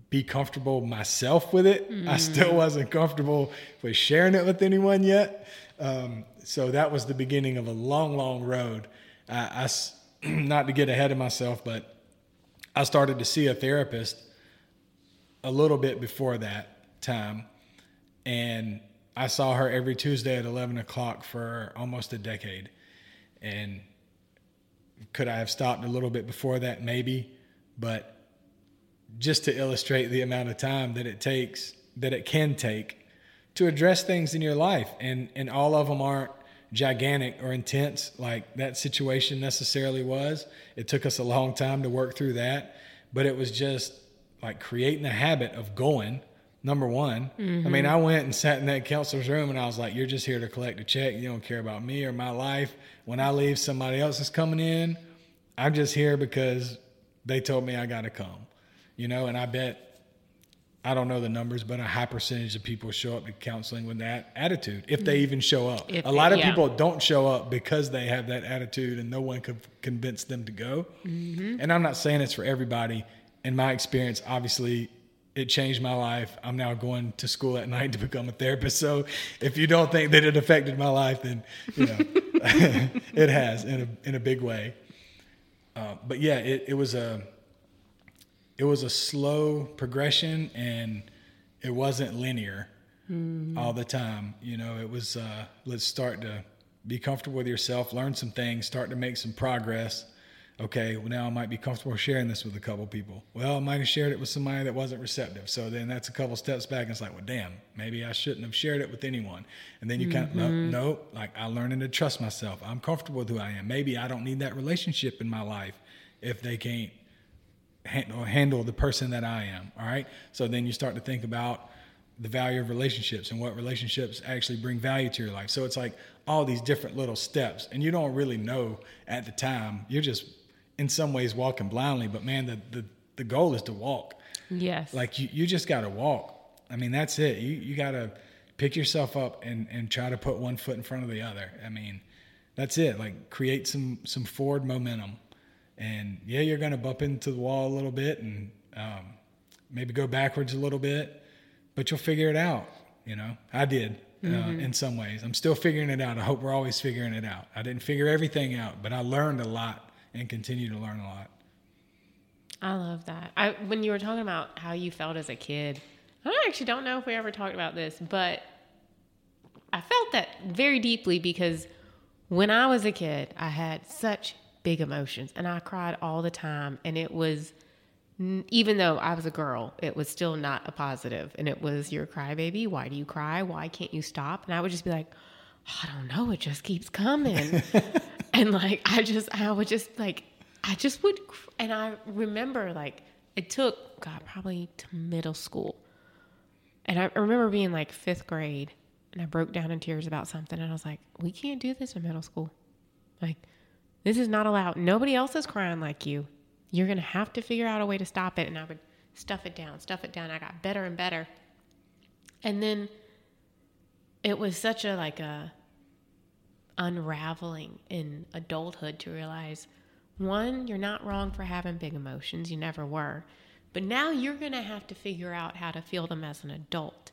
be comfortable myself with it. I still wasn't comfortable with sharing it with anyone yet. Um, so that was the beginning of a long, long road. I, I not to get ahead of myself, but I started to see a therapist a little bit before that time. And I saw her every Tuesday at 11 o'clock for almost a decade. And could I have stopped a little bit before that? Maybe, but just to illustrate the amount of time that it takes, that it can take to address things in your life, and and all of them aren't gigantic or intense like that situation necessarily was. It took us a long time to work through that, but it was just like creating a habit of going. Number one, mm-hmm. I mean, I went and sat in that counselor's room and I was like, You're just here to collect a check. You don't care about me or my life. When I leave, somebody else is coming in. I'm just here because they told me I got to come, you know, and I bet I don't know the numbers, but a high percentage of people show up to counseling with that attitude, if they even show up. If a lot of yeah. people don't show up because they have that attitude and no one could convince them to go. Mm-hmm. And I'm not saying it's for everybody. In my experience, obviously, it changed my life. I'm now going to school at night to become a therapist. So if you don't think that it affected my life, then, you know, it has in a, in a big way. Uh, but yeah, it, it was a, it was a slow progression and it wasn't linear mm. all the time. You know, it was uh, let's start to be comfortable with yourself, learn some things, start to make some progress. Okay, well now I might be comfortable sharing this with a couple people. Well, I might have shared it with somebody that wasn't receptive. So then that's a couple steps back and it's like, well, damn, maybe I shouldn't have shared it with anyone. And then you mm-hmm. kind of, no, no, like I'm learning to trust myself. I'm comfortable with who I am. Maybe I don't need that relationship in my life if they can't handle, handle the person that I am. All right. So then you start to think about the value of relationships and what relationships actually bring value to your life. So it's like all these different little steps, and you don't really know at the time. You're just in some ways walking blindly, but man, the the, the goal is to walk. Yes. Like you, you just got to walk. I mean, that's it. You you got to pick yourself up and and try to put one foot in front of the other. I mean, that's it. Like create some some forward momentum and yeah, you're to bump into the wall a little bit and um, maybe go backwards a little bit, but you'll figure it out. You know, I did uh, mm-hmm. in some ways. I'm still figuring it out. I hope we're always figuring it out. I didn't figure everything out, but I learned a lot and continue to learn a lot. I love that. I, when you were talking about how you felt as a kid, I actually don't know if we ever talked about this, but I felt that very deeply because when I was a kid, I had such big emotions and I cried all the time. And it was, even though I was a girl, it was still not a positive. And it was, You're a crybaby. Why do you cry? Why can't you stop? And I would just be like, I don't know. It just keeps coming. and like, I just, I would just like, I just would, and I remember like, it took, God, probably to middle school. And I remember being like fifth grade and I broke down in tears about something. And I was like, we can't do this in middle school. Like, this is not allowed. Nobody else is crying like you. You're to have to figure out a way to stop it. And I would stuff it down, stuff it down. I got better and better. And then it was such a like a unraveling in adulthood to realize one, you're not wrong for having big emotions. You never were. But now you're going to have to figure out how to feel them as an adult.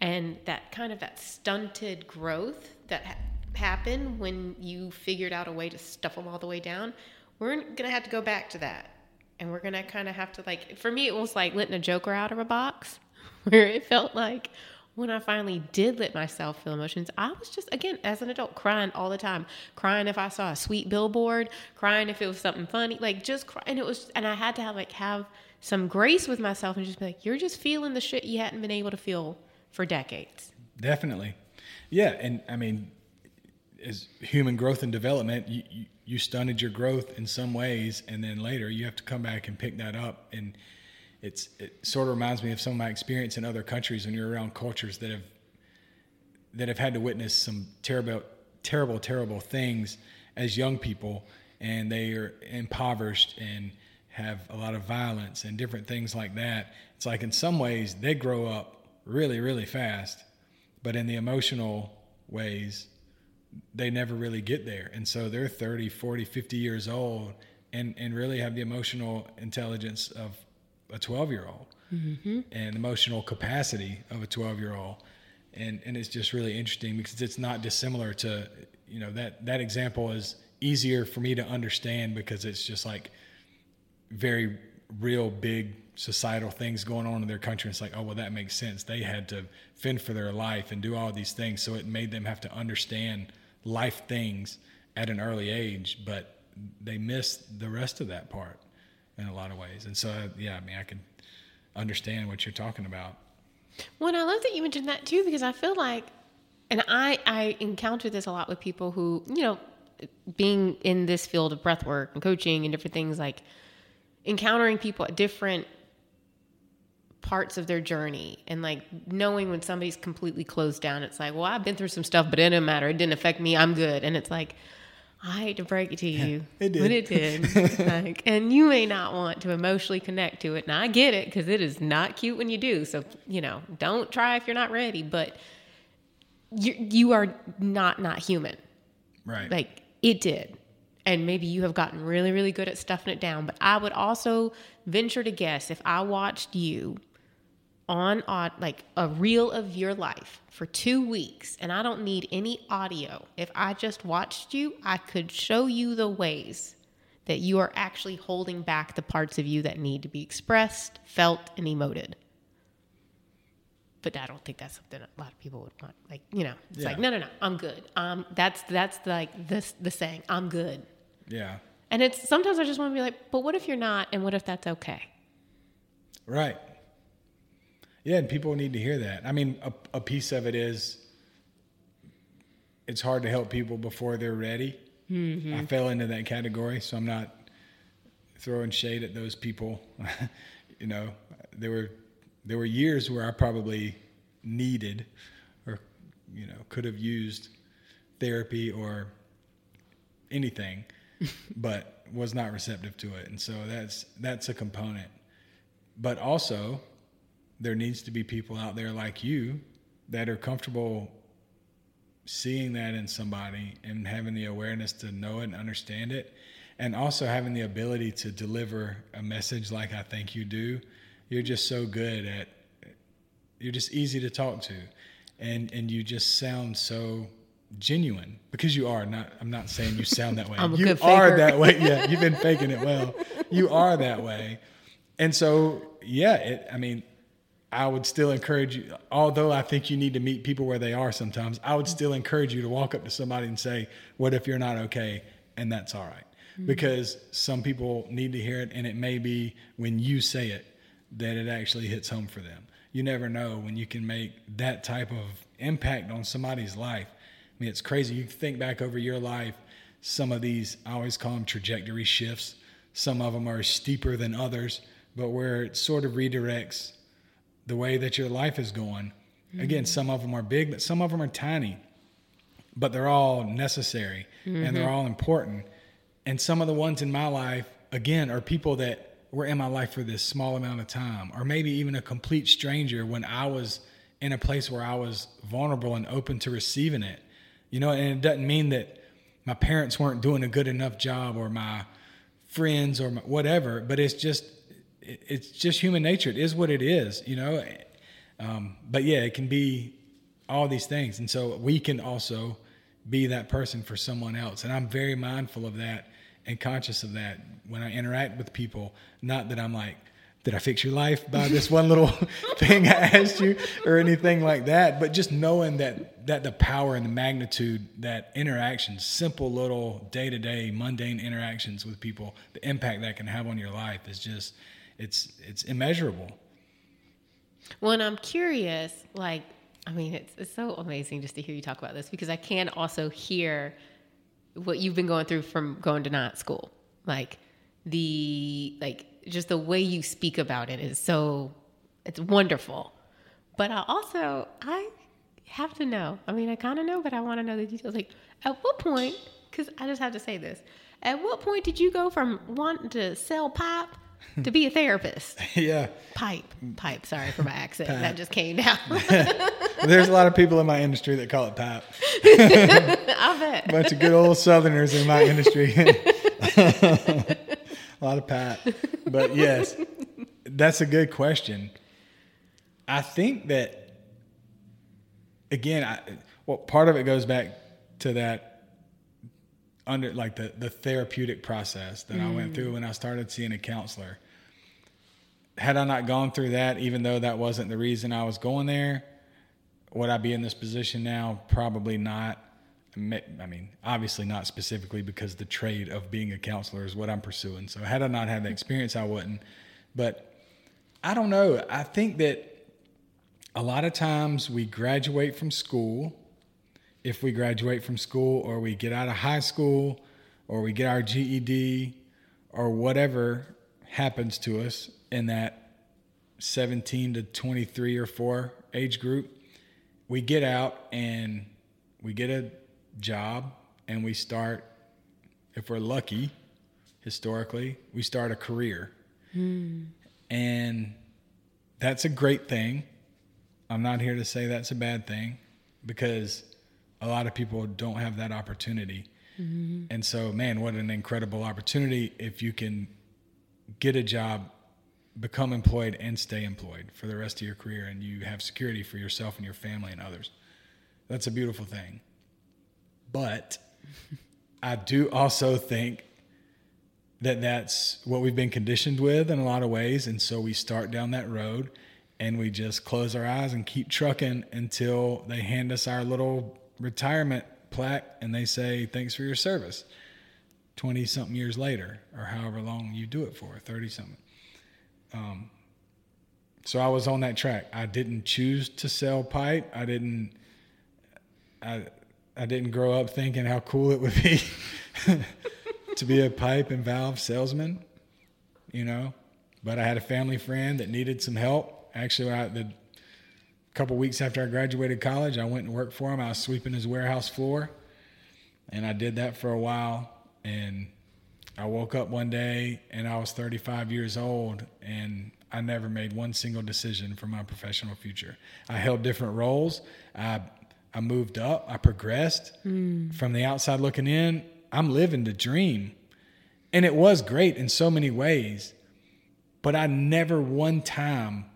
And that kind of that stunted growth that happened when you figured out a way to stuff them all the way down, we're going to have to go back to that. And we're going to kind of have to, like, for me, it was like letting a joker out of a box, where it felt like when I finally did let myself feel emotions, I was just, again, as an adult, crying all the time. Crying if I saw a sweet billboard, crying if it was something funny, like just crying. And it was, and I had to have, like, have some grace with myself and just be like, you're just feeling the shit you hadn't been able to feel for decades. Definitely. Yeah. And I mean, as human growth and development, you, you, you stunted your growth in some ways, and then later you have to come back and pick that up. And it's it sort of reminds me of some of my experience in other countries when you're around cultures that have that have had to witness some terrible, terrible, terrible things as young people, and they are impoverished and have a lot of violence and different things like that. It's like in some ways they grow up really, really fast, but in the emotional ways they never really get there. And so they're 30, 40, 50 years old and, and really have the emotional intelligence of a 12 year old mm-hmm. and emotional capacity of a 12 year old. And, and it's just really interesting because it's not dissimilar to, you know, that, that example is easier for me to understand because it's just like very real big societal things going on in their country. It's like, oh, well, that makes sense. They had to fend for their life and do all these things. So it made them have to understand life things at an early age, but they miss the rest of that part in a lot of ways. And so, yeah, I mean, I can understand what you're talking about. Well, and I love that you mentioned that too, because I feel like, and I I encounter this a lot with people who, you know, being in this field of breath work and coaching and different things, like encountering people at different parts of their journey and like knowing when somebody's completely closed down it's like well i've been through some stuff but it didn't matter it didn't affect me i'm good and it's like i hate to break it to you it did. but it did like, and you may not want to emotionally connect to it and i get it because it is not cute when you do so you know don't try if you're not ready but you, you are not not human Right. like it did. And maybe you have gotten really, really good at stuffing it down. But I would also venture to guess if I watched you on like a reel of your life for two weeks and I don't need any audio, if I just watched you, I could show you the ways that you are actually holding back the parts of you that need to be expressed, felt, and emoted. But I don't think that's something a lot of people would want. Like, you know, it's Yeah. like, no, no, no, I'm good. Um, that's that's like this the saying, I'm good. yeah. And it's sometimes I just want to be like, but what if you're not, and what if that's okay? Right. Yeah, and people need to hear that. I mean, a, a piece of it is it's hard to help people before they're ready. Mm-hmm. I fell into that category, so I'm not throwing shade at those people. you know, there were there were years where I probably needed or you know could have used therapy or anything, but was not receptive to it, and so that's that's a component. But also, there needs to be people out there like you that are comfortable seeing that in somebody and having the awareness to know it and understand it and also having the ability to deliver a message like I think you do. You're just so good at you're just easy to talk to and and you just sound so genuine because you are not I'm not saying you sound that way. I'm a you are that way. Yeah you've been faking it well. You are that way. And so yeah it I mean I would still encourage you, although I think you need to meet people where they are sometimes, I would still encourage you to walk up to somebody and say, What if you're not okay? And that's all right. Mm-hmm. Because some people need to hear it, and it may be when you say it that it actually hits home for them. You never know when you can make that type of impact on somebody's life. I mean, it's crazy. You think back over your life, some of these, I always call them trajectory shifts. Some of them are steeper than others, but where it sort of redirects the way that your life is going. Again, some of them are big, but some of them are tiny, but they're all necessary and they're mm-hmm. all important. And some of the ones in my life, again, are people that were in my life for this small amount of time, or maybe even a complete stranger when I was in a place where I was vulnerable and open to receiving it. You know, and it doesn't mean that my parents weren't doing a good enough job or my friends or my, whatever, but it's just it's just human nature. It is what it is, you know. Um, but yeah, it can be all these things, and so we can also be that person for someone else. And I'm very mindful of that and conscious of that when I interact with people. Not that I'm like, did I fix your life by this one little thing I asked you or anything like that, but just knowing that that the power and the magnitude that interactions, simple little day to day mundane interactions with people, the impact that can have on your life is just it's it's immeasurable. Well, I'm curious, like, I mean, it's, it's so amazing just to hear you talk about this because I can also hear what you've been going through from going to night school. Like, the, like, just the way you speak about it is so, it's wonderful. But I also, I have to know. I mean, I kind of know, but I want to know the details. Like, at what point, because I just have to say this, at what point did you go from wanting to sell pipe to be a therapist? yeah. Pipe, pipe. Sorry for my accent. That just came down. There's a lot of people in my industry that call it pap. I bet. bunch of good old Southerners in my industry. a lot of Pat. But yes, that's a good question. I think that, again, I, well, part of it goes back to that under like the, the therapeutic process that I went through mm. when I started seeing a counselor. Had I not gone through that, even though that wasn't the reason I was going there, would I be in this position now? Probably not. I mean, obviously not specifically because the trade of being a counselor is what I'm pursuing. So had I not had the mm-hmm. experience, I wouldn't. But I don't know. I think that a lot of times we graduate from school. If we graduate from school or we get out of high school or we get our GED or whatever happens to us in that 17 to 23 or 4 age group, we get out and we get a job and we start, if we're lucky, historically, we start a career. Mm. And that's a great thing. I'm not here to say that's a bad thing because a lot of people don't have that opportunity. Mm-hmm. And so, man, what an incredible opportunity if you can get a job, become employed, and stay employed for the rest of your career, and you have security for yourself and your family and others. That's a beautiful thing. But I do also think that that's what we've been conditioned with in a lot of ways. And so we start down that road and we just close our eyes and keep trucking until they hand us our little retirement plaque and they say, thanks for your service. 20 something years later, or however long you do it for, 30 something. Um, so I was on that track. I didn't choose to sell pipe. I didn't, I, I didn't grow up thinking how cool it would be to be a pipe and valve salesman, you know. But I had a family friend that needed some help. Actually, I, the couple weeks after I graduated college, I went and worked for him. I was sweeping his warehouse floor, and I did that for a while. And I woke up one day and I was 35 years old, and I never made one single decision for my professional future. I held different roles. I I moved up. I progressed. Mm. From the outside looking in, I'm living the dream. And it was great in so many ways. But I never one time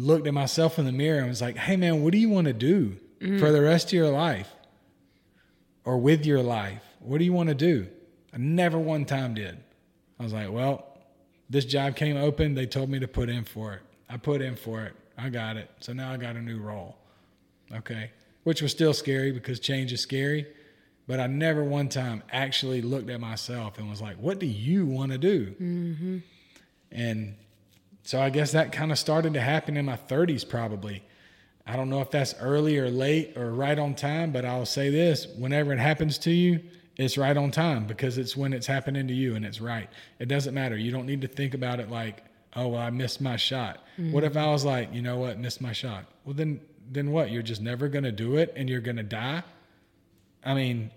looked at myself in the mirror and was like, hey, man, what do you want to do mm. for the rest of your life or with your life? What do you want to do? I never one time did. I was like, well, this job came open. They told me to put in for it. I put in for it. I got it. So now I got a new role. Okay which was still scary because change is scary. But I never one time actually looked at myself and was like, what do you want to do? Mm-hmm. And so I guess that kind of started to happen in my 30s, probably. I don't know if that's early or late or right on time, but I'll say this whenever it happens to you, it's right on time because it's when it's happening to you and it's right. It doesn't matter. You don't need to think about it like, oh, well, I missed my shot. Mm-hmm. What if I was like, you know what, missed my shot? Well, then then what? You're just never going to do it and you're going to die? I mean,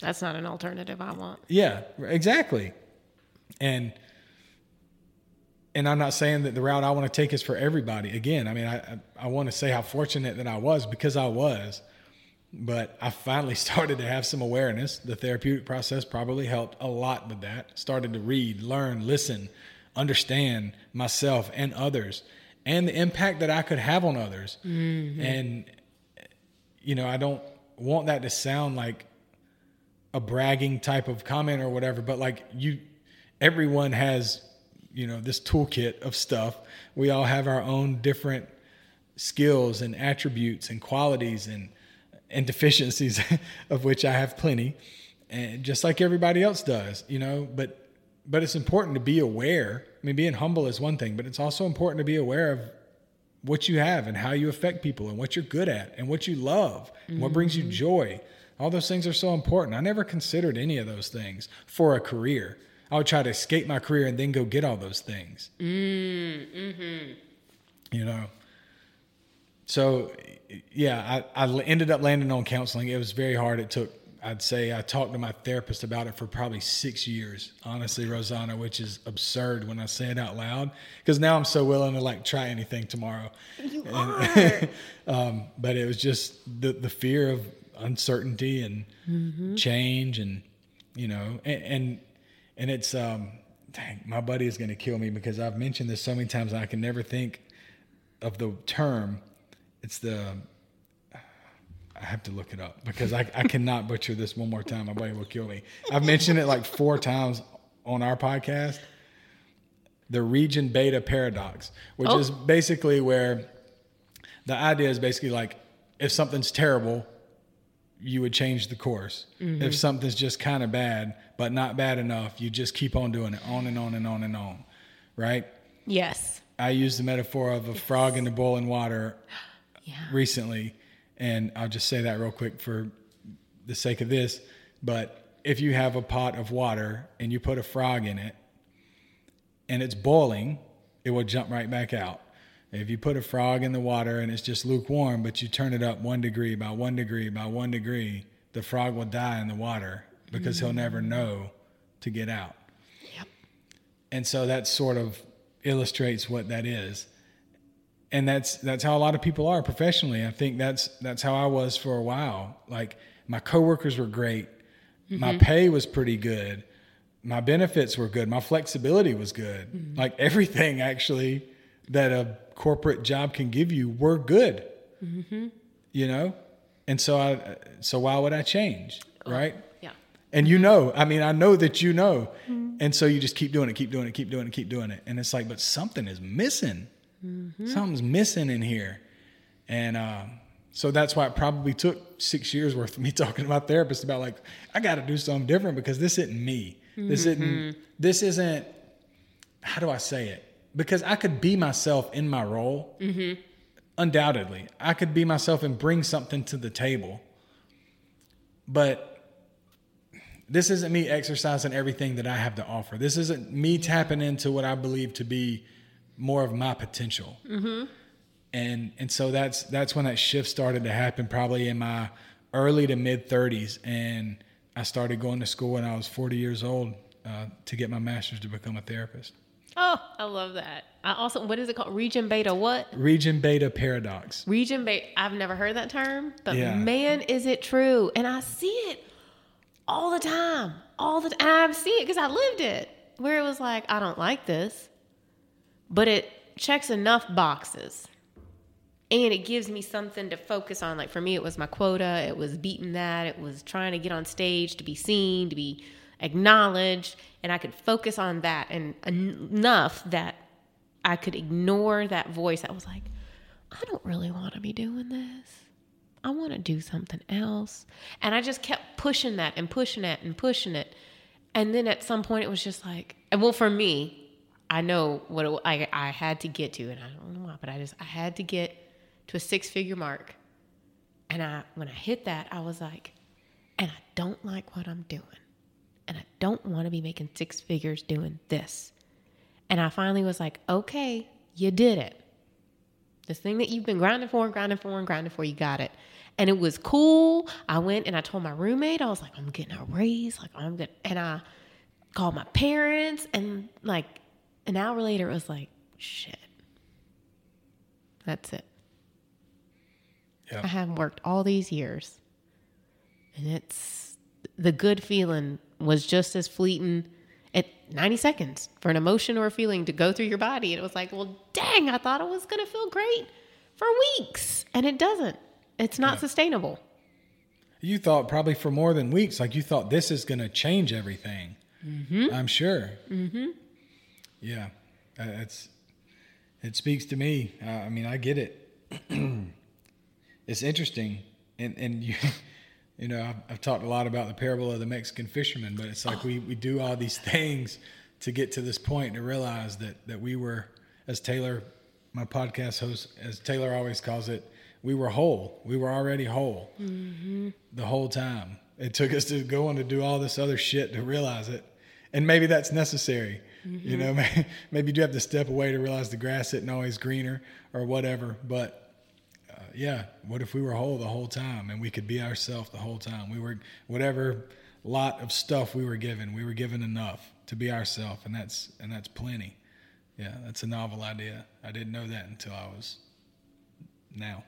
that's not an alternative I want. Yeah, exactly. And and I'm not saying that the route I want to take is for everybody. Again, I mean, I I, want to say how fortunate that I was because I was. But I finally started to have some awareness. The therapeutic process probably helped a lot with that. Started to read, learn, listen, understand myself and others and the impact that I could have on others. Mm-hmm. And, you know, I don't want that to sound like a bragging type of comment or whatever, but like you, everyone has, you know, this toolkit of stuff. We all have our own different skills and attributes and qualities and, and deficiencies of which I have plenty. And just like everybody else does, you know, but but it's important to be aware. I mean, being humble is one thing, but it's also important to be aware of what you have and how you affect people and what you're good at and what you love mm-hmm. what brings you mm-hmm. joy. All those things are so important. I never considered any of those things for a career. I would try to escape my career and then go get all those things. Mm-hmm. You know. So, yeah, I, I ended up landing on counseling. It was very hard. It took I'd say I talked to my therapist about it for probably six years, honestly, Rosanna, which is absurd when I say it out loud because now I'm so willing to like try anything tomorrow. You and, are. um, but it was just the the fear of uncertainty and mm-hmm. change, and you know, and and, and it's um, dang, my buddy is going to kill me because I've mentioned this so many times I can never think of the term. It's the I have to look it up because I, I cannot butcher this one more time. My buddy will kill me. I've mentioned it like four times on our podcast. The region beta paradox, which oh. is basically where the idea is basically like if something's terrible, you would change the course. If something's just kind of bad, but not bad enough, you just keep on doing it on and on and on and on. Right? Yes. I use the metaphor of a frog in the boiling water Yeah. recently, and I'll just say that real quick for the sake of this. But if you have a pot of water and you put a frog in it and it's boiling, it will jump right back out. If you put a frog in the water and it's just lukewarm, but you turn it up one degree by one degree by one degree, the frog will die in the water because he'll never mm. know to get out. Yep. And so that sort of illustrates what that is. And that's that's how a lot of people are professionally. I think that's that's how I was for a while. Like my coworkers were great. My mm-hmm. pay was pretty good. My benefits were good. My flexibility was good. Mm-hmm. Like everything actually that a corporate job can give you were good. Mm-hmm. You know? And so I so why would I change? Oh, right? And you know, I mean, I know that you know. And so you just keep doing it, keep doing it, keep doing it, keep doing it. And it's like, but something is missing. Mm-hmm. Something's missing in here. And um, so that's why it probably took six years worth of me talking about therapists about like, I got to do something different because this isn't me. This isn't, mm-hmm. this isn't, how do I say it? Because I could be myself in my role. Mm-hmm. Undoubtedly. I could be myself and bring something to the table. But this isn't me exercising everything that I have to offer. This isn't me tapping into what I believe to be more of my potential. And and so that's that's when that shift started to happen, probably in my early to mid 30s, and I started going to school when I was 40 years old uh, to get my master's to become a therapist. Oh, I love that. I also, what is it called? Region beta what? Region beta paradox. Region beta. I've never heard that term, but Yeah. man, is it true. And I see it all the time. All the time. I see it because I lived it, where it was like, I don't like this, but it checks enough boxes. And it gives me something to focus on. Like for me, it was my quota. It was beating that. It was trying to get on stage to be seen, to be acknowledged. And I could focus on that and en- enough that I could ignore that voice that was like, I don't really want to be doing this. I want to do something else. And I just kept pushing that and pushing it and pushing it. And then at some point, it was just like, and well, for me, I know what it, I, I had to get to, and I don't know why, but I just, I had to get to a six figure mark. And I, when I hit that, I was like, and I don't like what I'm doing. And I don't want to be making six figures doing this. And I finally was like, okay, you did it. This thing that you've been grinding for and grinding for and grinding for, you got it. And it was cool. I went and I told my roommate, I was like, I'm getting a raise. Like, I'm good. And I called my parents. And like an hour later, it was like, shit. That's it. Yeah. I haven't worked all these years. And it's the good feeling was just as fleeting at 90 seconds for an emotion or a feeling to go through your body. And it was like, well, dang, I thought it was going to feel great for weeks. And it doesn't. It's not sustainable. You thought probably for more than weeks, like you thought this is going to change everything. I'm sure. Mm-hmm. Yeah, Uh, it's it speaks to me. Uh, I mean, I get it. it's interesting, and and you you know I've, I've talked a lot about the parable of the Mexican fisherman, but it's like we we do all these things to get to this point to realize that that we were, as Taylor, my podcast host, as Taylor always calls it, we were whole. We were already whole the whole time. It took us to go on to do all this other shit to realize it. And maybe that's necessary. You know, maybe you do have to step away to realize the grass isn't always greener or whatever. But uh, yeah, what if we were whole the whole time and we could be ourselves the whole time? We were, whatever lot of stuff we were given, we were given enough to be ourselves. And that's, and that's plenty. Yeah, that's a novel idea. I didn't know that until I was now.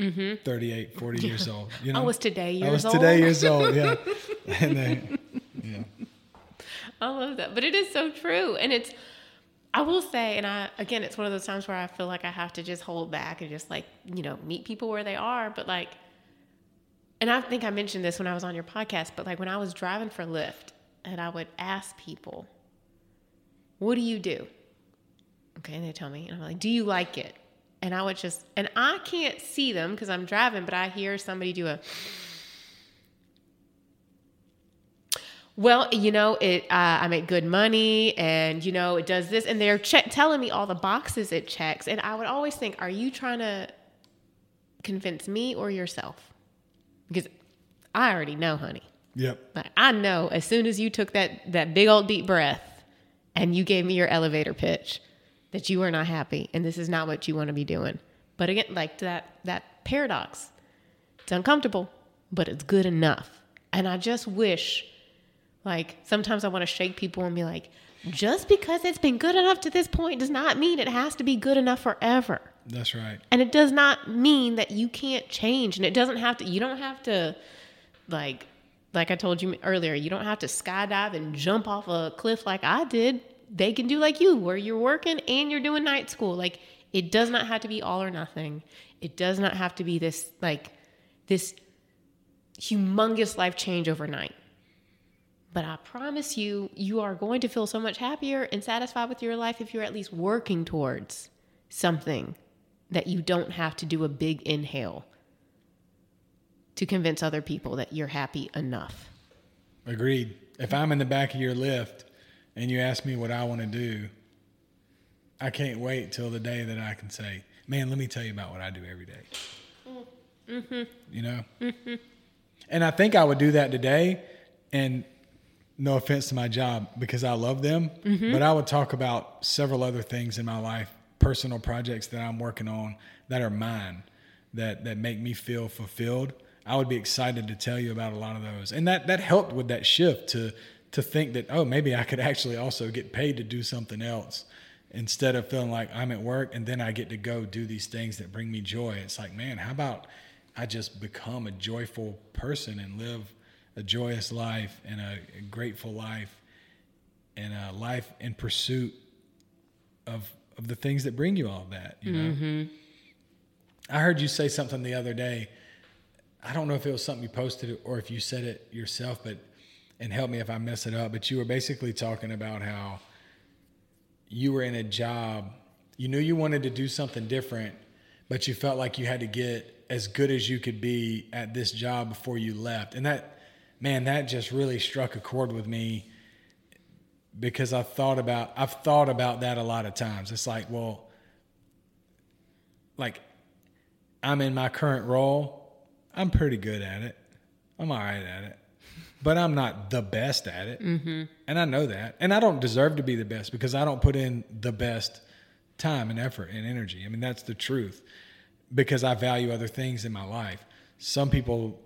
Mm-hmm. 38, 40 years old. You know? I was today years old. I was old. today years old. Yeah, and then, yeah, I love that. But it is so true. And it's, I will say, and I, again, it's one of those times where I feel like I have to just hold back and just like, you know, meet people where they are. But like, and I think I mentioned this when I was on your podcast, but like when I was driving for Lyft and I would ask people, what do you do? Okay. And they tell me, and I'm like, do you like it? And I would just, and I can't see them because I'm driving, but I hear somebody do a, well, you know, it. Uh, I make good money, and you know, it does this, and they're che- telling me all the boxes it checks, and I would always think, are you trying to convince me or yourself? Because I already know, honey. Yep. Like I know as soon as you took that that big old deep breath and you gave me your elevator pitch that you are not happy and this is not what you want to be doing. But again, like that that paradox. It's uncomfortable, but it's good enough. And I just wish like sometimes I want to shake people and be like, just because it's been good enough to this point does not mean it has to be good enough forever. That's right. And it does not mean that you can't change. And it doesn't have to, you don't have to, like, like I told you earlier, you don't have to skydive and jump off a cliff like I did. They can do like you, where you're working and you're doing night school. Like, it does not have to be all or nothing. It does not have to be this, like, this humongous life change overnight. But I promise you, you are going to feel so much happier and satisfied with your life if you're at least working towards something that you don't have to do a big inhale to convince other people that you're happy enough. Agreed. If I'm in the back of your Lyft and you ask me what I want to do, I can't wait till the day that I can say, "Man, let me tell you about what I do every day." Mm-hmm. You know. Mm-hmm. And I think I would do that today, and no offense to my job because I love them, Mm-hmm. but I would talk about several other things in my life, personal projects that I'm working on that are mine, that that make me feel fulfilled. I would be excited to tell you about a lot of those, and that that helped with that shift to to think that oh maybe I could actually also get paid to do something else instead of feeling like I'm at work and then I get to go do these things that bring me joy. It's like man, how about I just become a joyful person and live a joyous life and a, grateful life and a life in pursuit of of the things that bring you all that you know? Mm-hmm. I heard you say something the other day. I don't know if it was something you posted or if you said it yourself but and help me if i mess it up but you were basically talking about how you were in a job you knew you wanted to do something different but you felt like you had to get as good as you could be at this job before you left and that man that just really struck a chord with me because I've thought about I've thought about that a lot of times. It's like, well, like I'm in my current role, I'm pretty good at it. I'm all right at it. But I'm not the best at it. Mm-hmm. And I know that. And I don't deserve to be the best because I don't put in the best time and effort and energy. I mean, that's the truth because I value other things in my life. Some people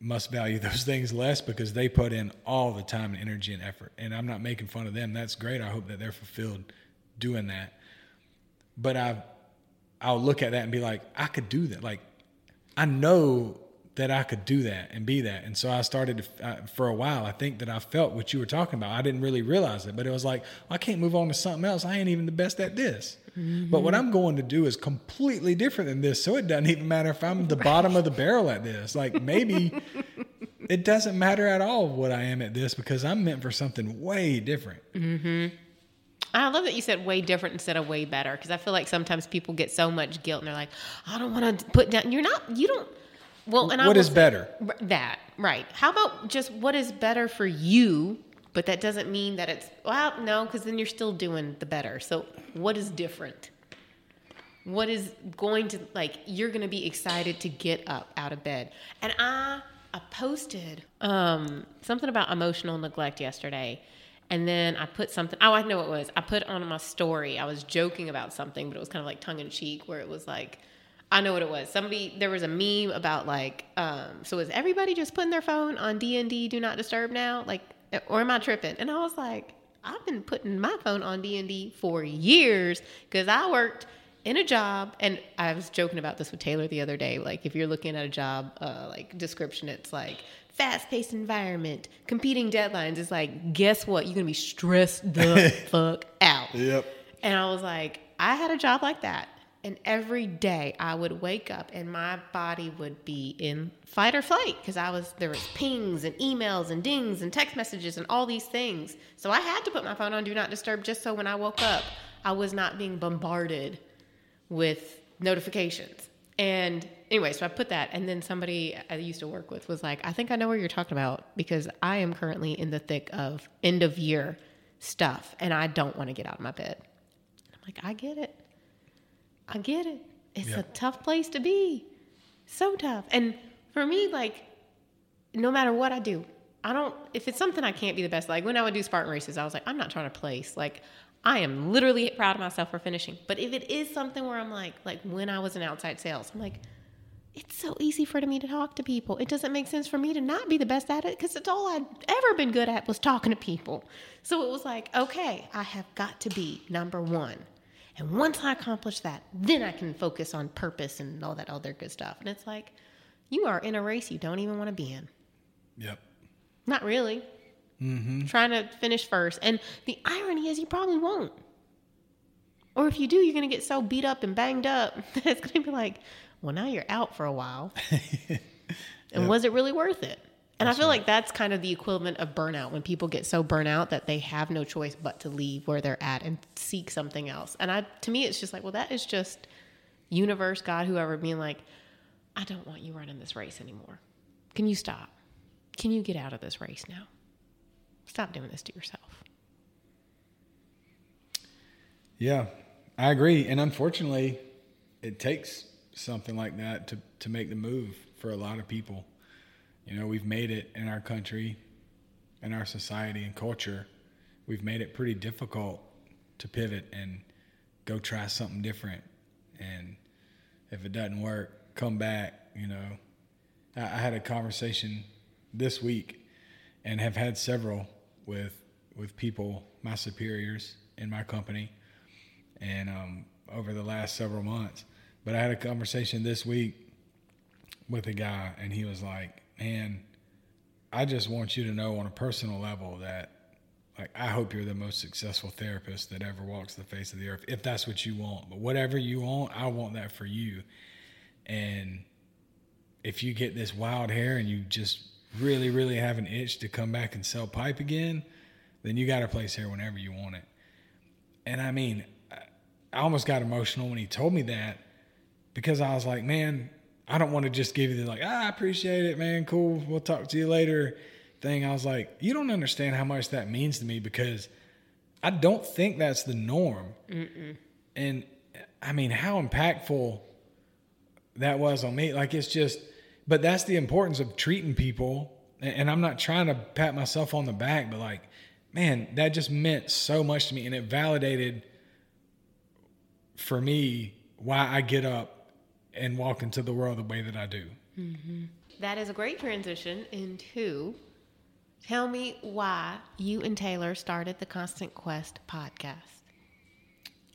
must value those things less because they put in all the time and energy and effort. And I'm not making fun of them. That's great. I hope that they're fulfilled doing that. But I I'll look at that and be like, I could do that. Like I know that I could do that and be that. And so I started to, for a while, I think that I felt what you were talking about. I didn't really realize it, but it was like, I can't move on to something else. I ain't even the best at this. But what I'm going to do is completely different than this. So it doesn't even matter if I'm the bottom of the barrel at this. Like maybe it doesn't matter at all what I am at this because I'm meant for something way different. Mm-hmm. I love that you said way different instead of way better because I feel like sometimes people get so much guilt and they're like, I don't want to put down. You're not. You don't. Well, and I What is say- better? That right. How about just what is better for you? But that doesn't mean that it's well, no, because then you're still doing the better. So what is different? What is going to like you're gonna be excited to get up out of bed. And I I posted um something about emotional neglect yesterday. And then I put something oh I know what it was. I put on my story. I was joking about something, but it was kind of like tongue in cheek where it was like I know what it was. Somebody there was a meme about like, um, so is everybody just putting their phone on D and D do not disturb now? Like, or am I tripping? And I was like, I've been putting my phone on D and D for years because I worked in a job, and I was joking about this with Taylor the other day. Like, if you're looking at a job uh, like description, it's like fast-paced environment, competing deadlines. It's like, guess what? You're gonna be stressed the fuck out. Yep. And I was like, I had a job like that. And every day I would wake up and my body would be in fight or flight because I was, there was pings and emails and dings and text messages and all these things. So I had to put my phone on Do Not Disturb just so when I woke up, I was not being bombarded with notifications. And anyway, so I put that, and then somebody I used to work with was like, "I think I know what you're talking about because I am currently in the thick of end of year stuff, and I don't want to get out of my bed." I'm like, "I get it, I get it. It's Yeah. a tough place to be, so tough." And for me, like, no matter what I do, I don't. If it's something I can't be the best, like when I would do Spartan races, I was like, I'm not trying to place. Like, I am literally proud of myself for finishing. But if it is something where I'm like, like when I was in outside sales, I'm like, it's so easy for me to talk to people. It doesn't make sense for me to not be the best at it because it's all I'd ever been good at was talking to people. So it was like, okay, I have got to be number one. And once I accomplish that, then I can focus on purpose and all that other good stuff. And it's like, you are in a race you don't even want to be in. Yep. Not really. Mm-hmm. Trying to finish first. And the irony is, you probably won't. Or if you do, you're going to get so beat up and banged up that it's going to be like, well, now you're out for a while. and was it really worth it? And I feel like that's kind of the equivalent of burnout when people get so burnout that they have no choice but to leave where they're at and seek something else. And I, to me, it's just like, well, that is just universe, God, whoever being like, I don't want you running this race anymore. Can you stop? Can you get out of this race now? Stop doing this to yourself. Yeah, I agree. And unfortunately, it takes something like that to, to make the move for a lot of people. You know, we've made it in our country, in our society and culture. We've made it pretty difficult to pivot and go try something different. And if it doesn't work, come back. You know, I, I had a conversation this week and have had several with with people, my superiors in my company, and um, over the last several months. But I had a conversation this week with a guy, and he was like, "Man, I just want you to know on a personal level that, like, I hope you're the most successful therapist that ever walks the face of the earth, if that's what you want. But whatever you want, I want that for you. And if you get this wild hair and you just really, really have an itch to come back and sell pipe again, then you got a place here whenever you want it. And I mean, I almost got emotional when he told me that because I was like, man, I don't want to just give you the like, ah, I appreciate it, man, cool, we'll talk to you later thing. I was like, you don't understand how much that means to me because I don't think that's the norm. And I mean, how impactful that was on me. Like it's just, but that's the importance of treating people. And I'm not trying to pat myself on the back, but like, man, that just meant so much to me, and it validated for me why I get up and walk into the world the way that I do. Mm-hmm. That is a great transition into tell me why you and Taylor started the Constant Quest podcast.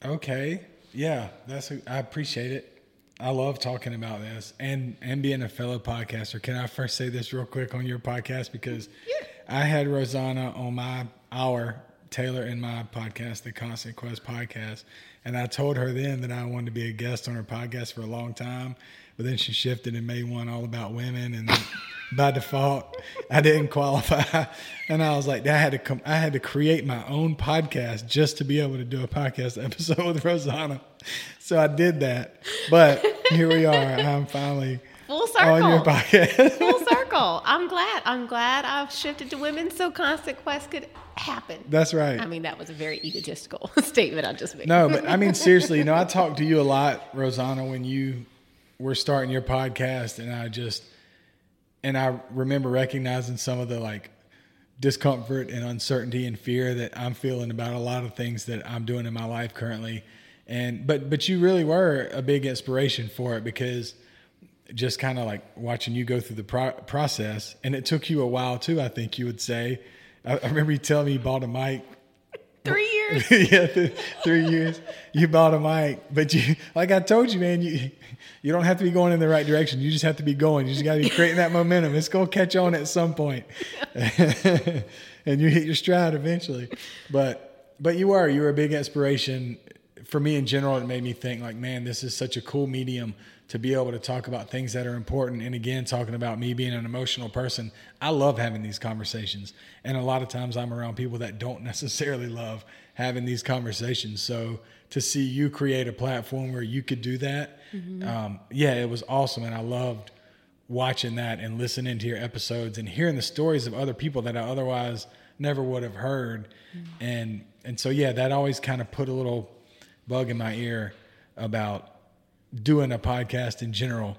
Okay, yeah, that's I appreciate it. I love talking about this and and being a fellow podcaster. Can I first say this real quick on your podcast because I had Rosanna on my our Taylor in my podcast, the Constant Quest podcast, and I told her then that I wanted to be a guest on her podcast for a long time, but then she shifted and made one all about women, and by default I didn't qualify, and I was like, I had to come, I had to create my own podcast just to be able to do a podcast episode with Rosanna, so I did that, but here we are. I'm finally Full circle on your podcast. Full I'm glad. I'm glad I've shifted to women so Constant Quest could happen. That's right. I mean, that was a very egotistical statement I just made. No, but I mean seriously, you know, I talked to you a lot, Rosanna, when you were starting your podcast, and I just and I remember recognizing some of the like discomfort and uncertainty and fear that I'm feeling about a lot of things that I'm doing in my life currently. And but but you really were a big inspiration for it because just kind of like watching you go through the pro- process, and it took you a while too. I think you would say. I, I remember you telling me you bought a mic Three years. yeah, th- three years. You bought a mic, but you, like I told you, man, you you don't have to be going in the right direction. You just have to be going. You just got to be creating that momentum. It's gonna catch on at some point, and you hit your stride eventually. But but you are you were a big inspiration for me in general. It made me think like, man, this is such a cool medium to be able to talk about things that are important. And again, talking about me being an emotional person, I love having these conversations. And a lot of times I'm around people that don't necessarily love having these conversations. So to see you create a platform where you could do that, um, yeah, it was awesome. And I loved watching that and listening to your episodes and hearing the stories of other people that I otherwise never would have heard. And and so yeah, that always kind of put a little bug in my ear about doing a podcast in general.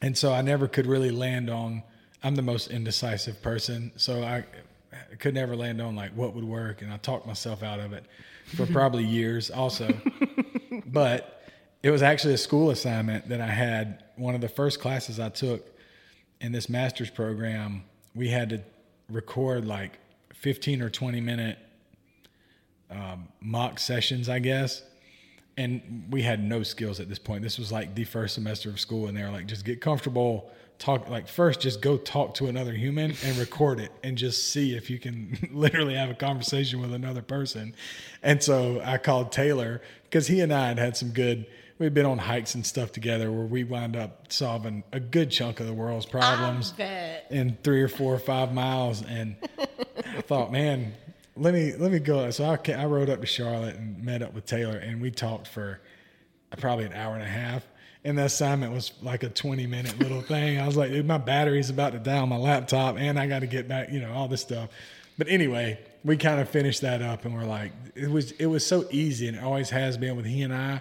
And so I never could really land on I'm the most indecisive person, so I could never land on like what would work and I talked myself out of it for probably years also. but it was actually a school assignment that I had. One of the first classes I took in this master's program, we had to record like 15 or 20 minute um, mock sessions, I guess. And we had no skills at this point. This was like the first semester of school, and they were like, just get comfortable, talk. Like, first, just go talk to another human and record it and just see if you can literally have a conversation with another person. And so I called Taylor because he and I had had some good, we'd been on hikes and stuff together where we wound up solving a good chunk of the world's problems in three or four or five miles. And I thought, man, let me let me go. So I, I rode up to Charlotte and met up with Taylor, and we talked for uh, probably an hour and a half. And the assignment was like a 20 minute little thing. I was like, "Dude, my battery's about to die on my laptop, and I got to get back, you know, all this stuff. But anyway, we kind of finished that up, and we're like, it was it was so easy, and it always has been with he and I.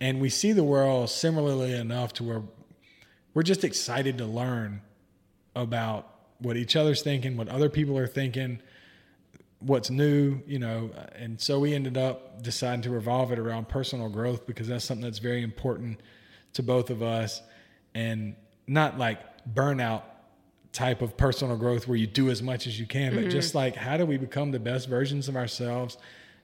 And we see the world similarly enough to where we're just excited to learn about what each other's thinking, what other people are thinking, what's new, you know. And so we ended up deciding to revolve it around personal growth because that's something that's very important to both of us and not like burnout type of personal growth where you do as much as you can, but mm-hmm. just like how do we become the best versions of ourselves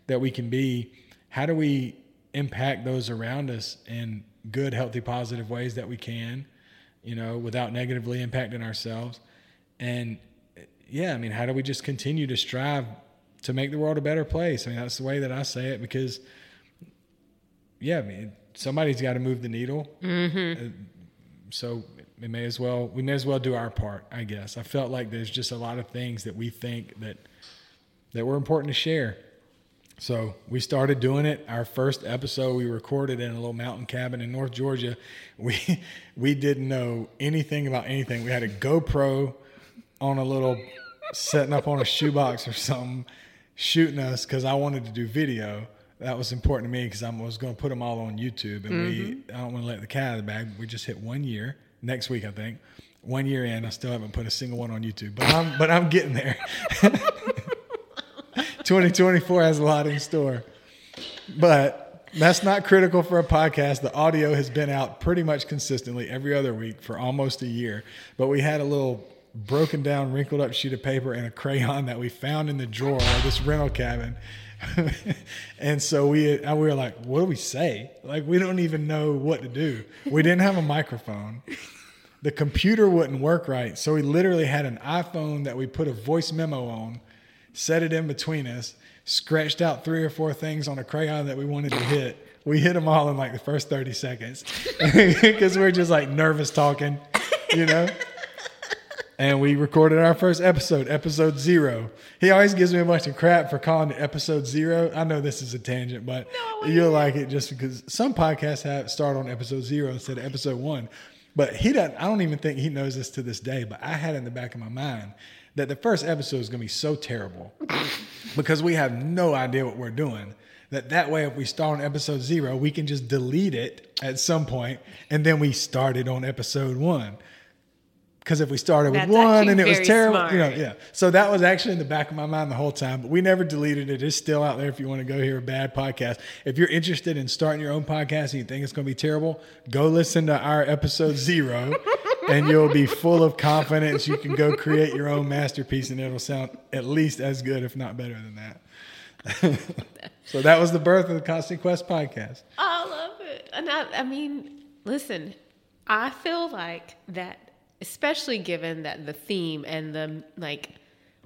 that we can be? How do we impact those around us in good, healthy, positive ways that we can, you know, without negatively impacting ourselves? And yeah, I mean, how do we just continue to strive to make the world a better place? I mean, that's the way that I say it because, yeah, I mean, somebody's got to move the needle. Uh, so we may as well we may as well do our part, I guess. I felt like there's just a lot of things that we think that that were important to share. So we started doing it. Our first episode we recorded in a little mountain cabin in North Georgia. We we didn't know anything about anything. We had a GoPro on a little setting up on a shoebox or something, shooting us because I wanted to do video. That was important to me because I was going to put them all on YouTube, and we mm-hmm. I don't want to let the cat out of the bag. We just hit one year next week, I think. One year in, I still haven't put a single one on YouTube, but I'm but I'm getting there. 2024 has a lot in store. But that's not critical for a podcast. The audio has been out pretty much consistently every other week for almost a year. But we had a little broken down, wrinkled up sheet of paper and a crayon that we found in the drawer of this rental cabin. and so we uh, we were like, what do we say? Like we don't even know what to do. We didn't have a microphone. The computer wouldn't work right. So we literally had an iPhone that we put a voice memo on set it in between us, scratched out three or four things on a crayon that we wanted to hit. We hit them all in like the first 30 seconds because we're just like nervous talking, you know? And we recorded our first episode, episode zero. He always gives me a bunch of crap for calling it episode zero. I know this is a tangent, but No, you'll like it just because some podcasts have start on episode zero instead of episode one. But he doesn't, I don't even think he knows this to this day, but I had in the back of my mind that the first episode is going to be so terrible because we have no idea what we're doing. That that way, if we start on episode zero, we can just delete it at some point, and then we started on episode one. Because if we started with That's one and it was terrible, you know, yeah. So that was actually in the back of my mind the whole time, but we never deleted it. It's still out there if you want to go hear a bad podcast. If you're interested in starting your own podcast and you think it's going to be terrible, go listen to our episode zero and you'll be full of confidence. You can go create your own masterpiece and it'll sound at least as good, if not better than that. so that was the birth of the Constant Quest podcast. I love it. And I, I mean, listen, I feel like that, especially given that the theme and the like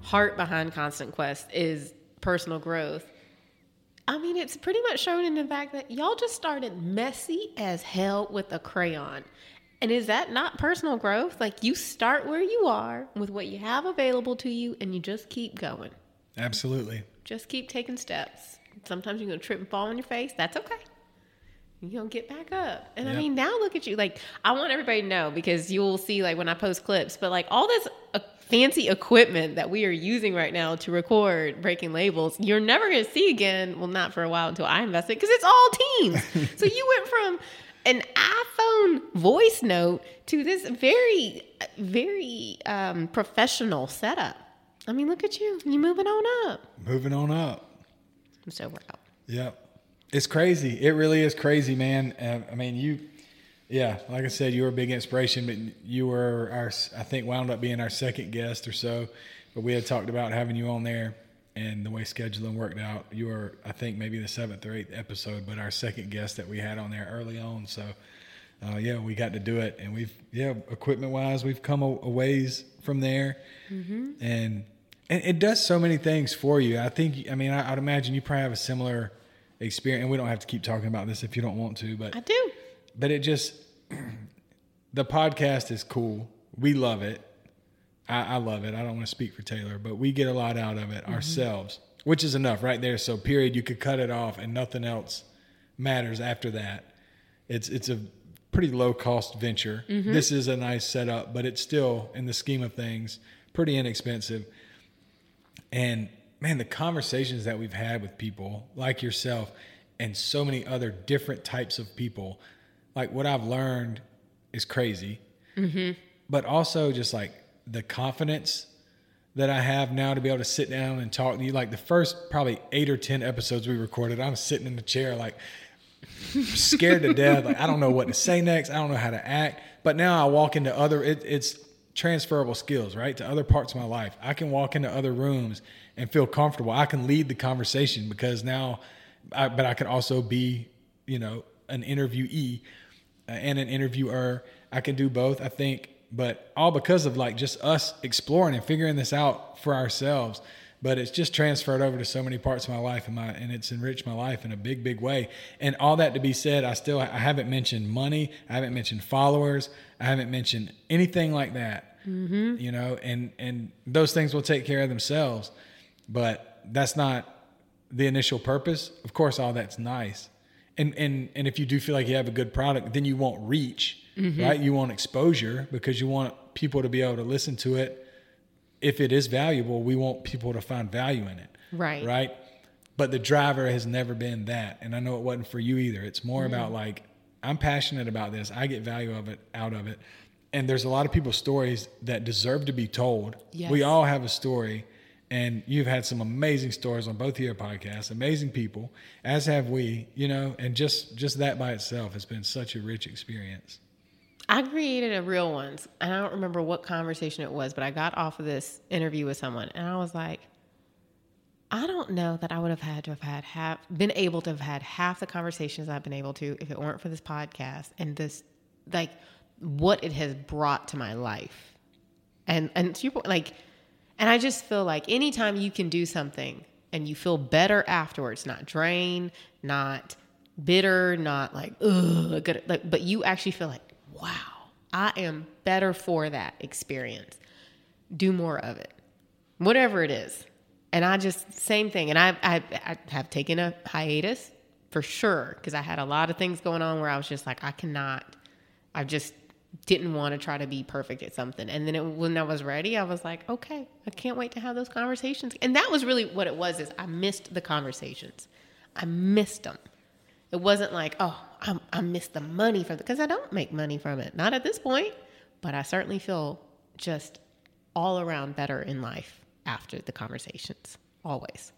heart behind Constant Quest is personal growth. I mean, it's pretty much shown in the fact that y'all just started messy as hell with a crayon. And is that not personal growth? Like you start where you are with what you have available to you and you just keep going. Absolutely. Just keep taking steps. Sometimes you're going to trip and fall on your face. That's okay. You're going to get back up. And I mean, now look at you. Like, I want everybody to know because you'll see, like, when I post clips, but like all this uh, fancy equipment that we are using right now to record breaking labels, you're never going to see again. Well, not for a while until I invest it because it's all teams. so you went from an iPhone voice note to this very, very um, professional setup. I mean, look at you. You moving on up. Moving on up. I'm so proud. Yep. It's crazy. It really is crazy, man. Uh, I mean, you, yeah, like I said, you were a big inspiration, but you were our, I think, wound up being our second guest or so. But we had talked about having you on there, and the way scheduling worked out, you were, I think, maybe the seventh or eighth episode, but our second guest that we had on there early on. So, uh, yeah, we got to do it, and we've, yeah, equipment wise, we've come a, a ways from there, and and it does so many things for you. I think, I mean, I, I'd imagine you probably have a similar experience, and we don't have to keep talking about this if you don't want to, but I do. but it just the podcast is cool. We love it. I, I love it. I don't want to speak for Taylor, but we get a lot out of it mm-hmm. ourselves, which is enough right there. So period, you could cut it off and nothing else matters after that. It's it's a pretty low cost venture. Mm-hmm. This is a nice setup, but it's still in the scheme of things pretty inexpensive. And man, the conversations that we've had with people like yourself and so many other different types of people, like what I've learned is crazy. Mm-hmm. But also just like the confidence that I have now to be able to sit down and talk to you. Like the first probably eight or 10 episodes we recorded, I'm sitting in the chair like scared to death. Like I don't know what to say next. I don't know how to act. But now I walk into other. It, it's transferable skills, right, to other parts of my life. I can walk into other rooms and feel comfortable. I can lead the conversation because now, I, but I can also be, you know, an interviewee uh, and an interviewer. I can do both. I think, but all because of like just us exploring and figuring this out for ourselves but it's just transferred over to so many parts of my life and my and it's enriched my life in a big big way and all that to be said i still i haven't mentioned money i haven't mentioned followers i haven't mentioned anything like that you know and and those things will take care of themselves but that's not the initial purpose of course all that's nice and and and if you do feel like you have a good product then you won't reach mm-hmm. right you want exposure because you want people to be able to listen to it if it is valuable, we want people to find value in it. Right. Right. But the driver has never been that. And I know it wasn't for you either. It's more mm-hmm. about like, I'm passionate about this. I get value of it out of it. And there's a lot of people's stories that deserve to be told. Yes. We all have a story. And you've had some amazing stories on both of your podcasts, amazing people, as have we, you know, and just just that by itself has been such a rich experience. I created a real ones, and I don't remember what conversation it was, but I got off of this interview with someone, and I was like, I don't know that I would have had to have had half been able to have had half the conversations I've been able to if it weren't for this podcast and this like what it has brought to my life. And and to your point, like and I just feel like anytime you can do something and you feel better afterwards, not drained, not bitter, not like ugh, good, like, but you actually feel like, wow, I am better for that experience. Do more of it, whatever it is. And I just same thing. And I I, I have taken a hiatus for sure because I had a lot of things going on where I was just like, I cannot. I just didn't want to try to be perfect at something. And then it, when I was ready, I was like, okay, I can't wait to have those conversations. And that was really what it was is I missed the conversations. I missed them. It wasn't like, oh, I, I missed the money from it because I don't make money from it. Not at this point, but I certainly feel just all around better in life after the conversations. Always.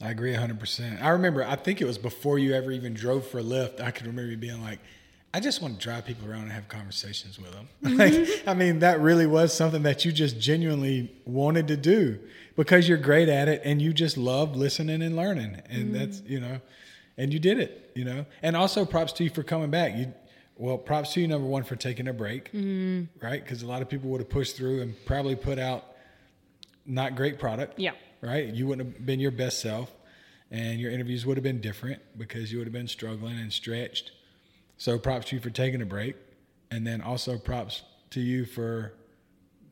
I agree 100%. I remember, I think it was before you ever even drove for Lyft, I could remember you being like, I just want to drive people around and have conversations with them. Mm-hmm. like, I mean, that really was something that you just genuinely wanted to do because you're great at it and you just love listening and learning. And mm-hmm. that's, you know, and you did it, you know. And also props to you for coming back. You, well, props to you, number one, for taking a break, mm-hmm. right? Because a lot of people would have pushed through and probably put out not great product Yeah. right? You wouldn't have been your best self. and your interviews would have been different because you would have been struggling and stretched. So props to you for taking a break, and then also props to you for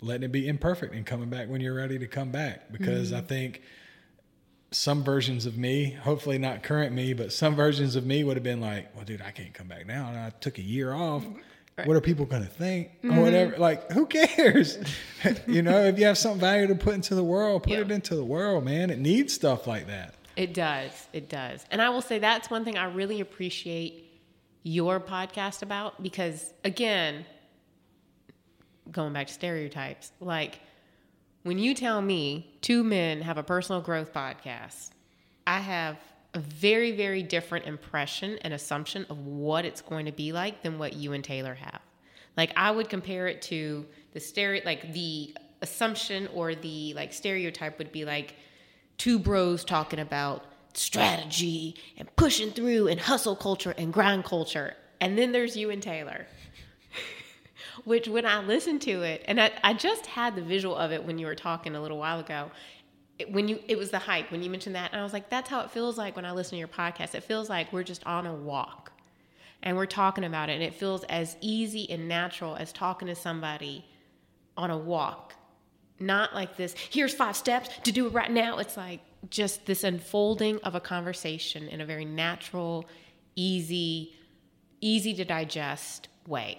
letting it be imperfect and coming back when you're ready to come back. Because mm-hmm. I think some versions of me, hopefully not current me, but some versions of me would have been like, "Well, dude, I can't come back now. And I took a year off. What are people going to think or mm-hmm. whatever? Like, who cares? you know, if you have something valuable to put into the world, put Yeah. it into the world, man. It needs stuff like that. It does. It does. And I will say that's one thing I really appreciate your podcast about because, again, going back to stereotypes, like when you tell me two men have a personal growth podcast, I have a very, very different impression and assumption of what it's going to be like than what you and Taylor have. Like I would compare it to the stereo, like the assumption or the like stereotype would be like two bros talking about strategy and pushing through and hustle culture and grind culture. And then there's you and Taylor. Which when I listened to it, and I, I just had the visual of it when you were talking a little while ago. It, when you it was the hike when you mentioned that, and I was like, that's how it feels like when I listen to your podcast. It feels like we're just on a walk and we're talking about it, and it feels as easy and natural as talking to somebody on a walk. Not like this, here's five steps to do it right now. It's like just this unfolding of a conversation in a very natural, easy, easy to digest way.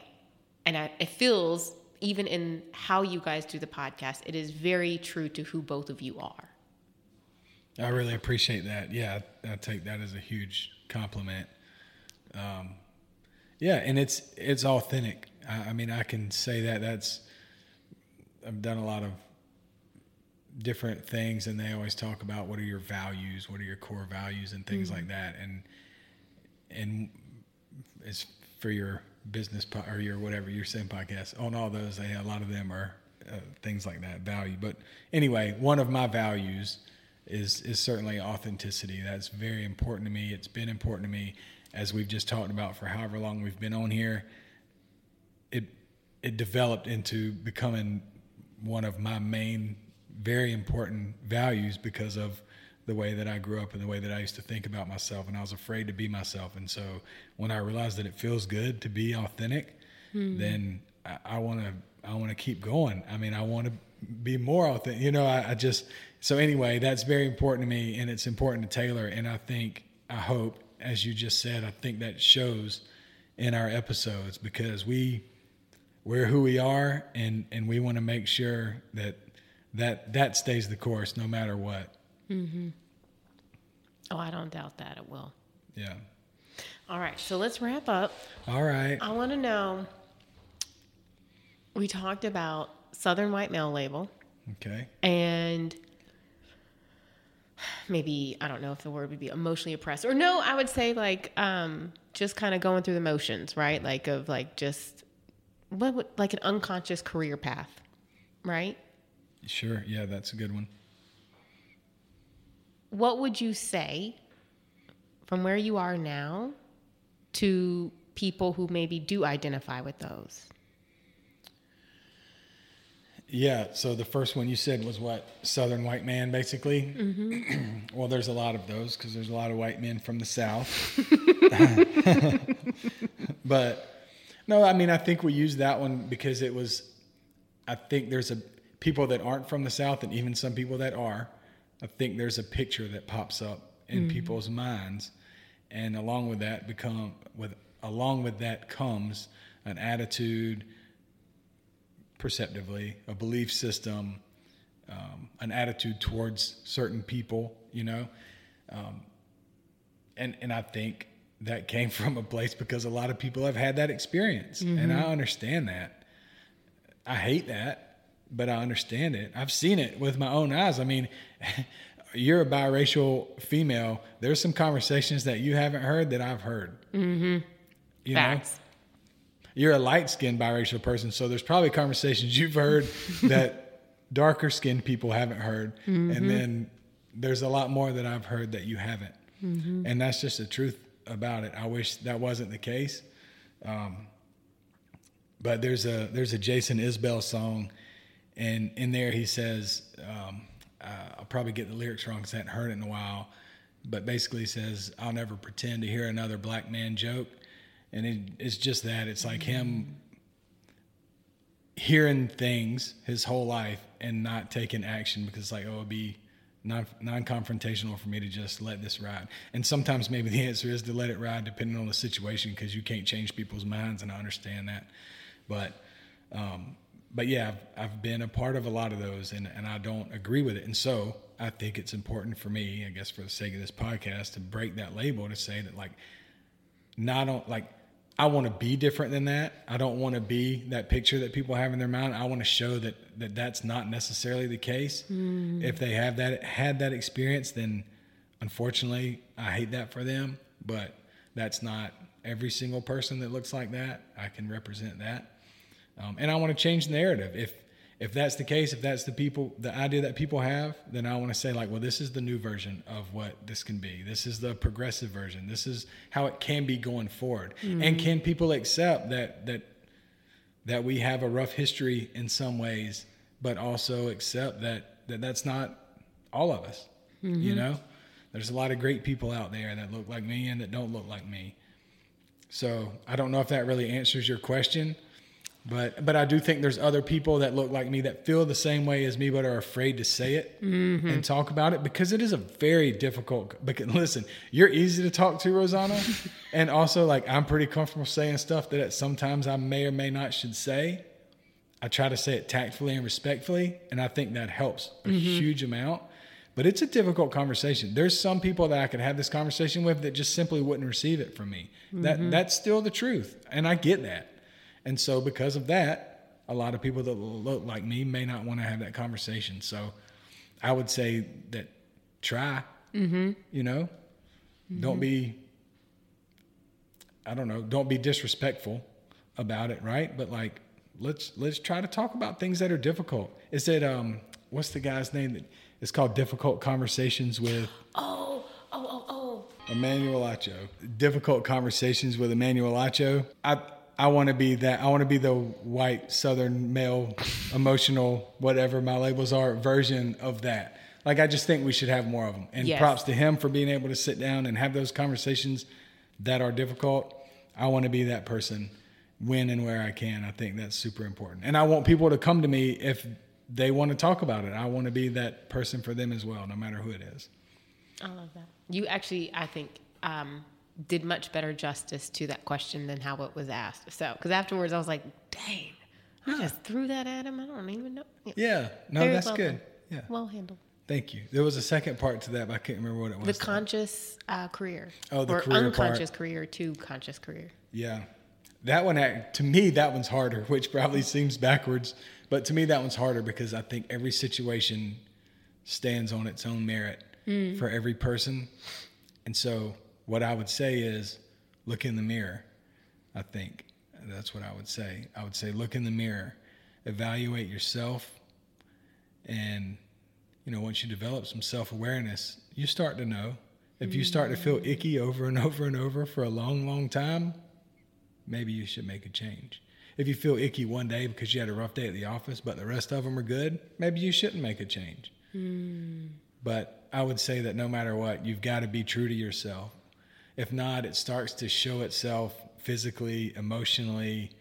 And I, it feels, even in how you guys do the podcast, it is very true to who both of you are. I really appreciate that. Yeah, I, I take that as a huge compliment. Um, yeah, and it's it's authentic. I, I mean, I can say that. That's I've done a lot of different things, and they always talk about what are your values, what are your core values, and things like that. And and it's for your business po- or your whatever your same podcast on all those. They, a lot of them are uh, things like that value. But anyway, one of my values is is certainly authenticity. That's very important to me. It's been important to me as we've just talked about for however long we've been on here. It it developed into becoming one of my main very important values because of the way that I grew up and the way that I used to think about myself and I was afraid to be myself. And so when I realized that it feels good to be authentic hmm. then I want to I want to keep going. I mean I want to be more authentic you know I, I just so anyway that's very important to me and it's important to Taylor and I think I hope as you just said I think that shows in our episodes because we we're who we are and and we want to make sure that that that stays the course no matter what Oh, I don't doubt that it will. yeah All right, so let's wrap up. all right I want to know. We talked about Southern White Male Label okay and maybe I don't know if the word would be emotionally oppressed or no, I would say like um, just kind of going through the motions, right? Like of like just what would like an unconscious career path, right? Sure yeah that's a good one. What would you say from where you are now to people who maybe do identify with those? yeah so the first one you said was what southern white man basically? Mm-hmm. Well there's a lot of those because there's a lot of white men from the south. But no i mean i think we used that one because it was i think there's a people that aren't from the south and even some people that are i think there's a picture that pops up in people's minds. And along with that become with along with that comes an attitude perceptively a belief system um, an attitude towards certain people you know? Um, and and i think that came from a place because a lot of people have had that experience. And i understand that. I hate that but i understand it i've seen it with my own eyes i mean you're a biracial female there's some conversations that you haven't heard that i've heard mm-hmm. you know Facts. you're a light skinned biracial person, so there's probably conversations you've heard that darker skinned people haven't heard. And then there's a lot more that I've heard that you haven't. And that's just the truth about it. I wish that wasn't the case. Um, but there's a there's a Jason Isbell song, and in there he says, um, uh, I'll probably get the lyrics wrong because I hadn't heard it in a while. but basically says, "I'll never pretend to hear another black man joke," and it, it's just that. It's like him hearing things his whole life and not taking action because it's like oh it'd be non non-confrontational for me to just let this ride and sometimes maybe the answer is to let it ride depending on the situation because you can't change people's minds and i understand that but um, but yeah I've, I've been a part of a lot of those and, and i don't agree with it and so i think it's important for me i guess for the sake of this podcast to break that label to say that like not on like I want to be different than that. I don't want to be that picture that people have in their mind. I want to show that, that that's not necessarily the case. Mm. If they have that had that experience, then unfortunately, I hate that for them. But that's not every single person that looks like that. I can represent that, um, and I want to change the narrative. If if that's the case, if that's the people, the idea that people have, then I want to say like, well, this is the new version of what this can be. This is the progressive version. This is how it can be going forward. Mm-hmm. And can people accept that that that we have a rough history in some ways, but also accept that that that's not all of us. Mm-hmm. You know, there's a lot of great people out there that look like me and that don't look like me. So I don't know if that really answers your question but but I do think there's other people that look like me that feel the same way as me, but are afraid to say it mm-hmm. and talk about it because it is a very difficult. Because listen, you're easy to talk to, Rosanna, and also like I'm pretty comfortable saying stuff that sometimes I may or may not should say. I try to say it tactfully and respectfully, and I think that helps a mm-hmm. huge amount. But it's a difficult conversation. There's some people that I could have this conversation with that just simply wouldn't receive it from me. Mm-hmm. That that's still the truth, and I get that. And so, because of that, a lot of people that look like me may not want to have that conversation. So, I would say that try, mm-hmm. you know, mm-hmm. don't be, I don't know, don't be disrespectful about it, right? But like, let's let's try to talk about things that are difficult. Is it um, what's the guy's name that it's called Difficult Conversations with? Oh, oh, oh, oh. Emmanuel Acho. Difficult Conversations with Emmanuel Acho. I I want to be that. I want to be the white Southern male, emotional, whatever my labels are, version of that. Like I just think we should have more of them. And yes. props to him for being able to sit down and have those conversations that are difficult. I want to be that person when and where I can. I think that's super important. And I want people to come to me if they want to talk about it. I want to be that person for them as well, no matter who it is. I love that. You actually, I think, um, did much better justice to that question than how it was asked. So, because afterwards I was like, dang, I just threw that at him. I don't even know. Yeah, yeah. no, Very that's well good. Done. Yeah, well handled. Thank you. There was a second part to that, but I can't remember what it was. The conscious uh, career. Oh, the or career unconscious part. career to conscious career. Yeah, that one to me that one's harder, which probably seems backwards, but to me that one's harder because I think every situation stands on its own merit mm. for every person, and so what I would say is look in the mirror. I think that's what I would say. I would say look in the mirror, evaluate yourself, and you know once you develop some self awareness, you start to know. If you start to feel icky over and over and over for a long, long time, maybe you should make a change. If you feel icky one day because you had a rough day at the office, but the rest of them are good, maybe you shouldn't make a change. Mm. But I would say that no matter what, you've got to be true to yourself if not, it starts to show itself physically, emotionally,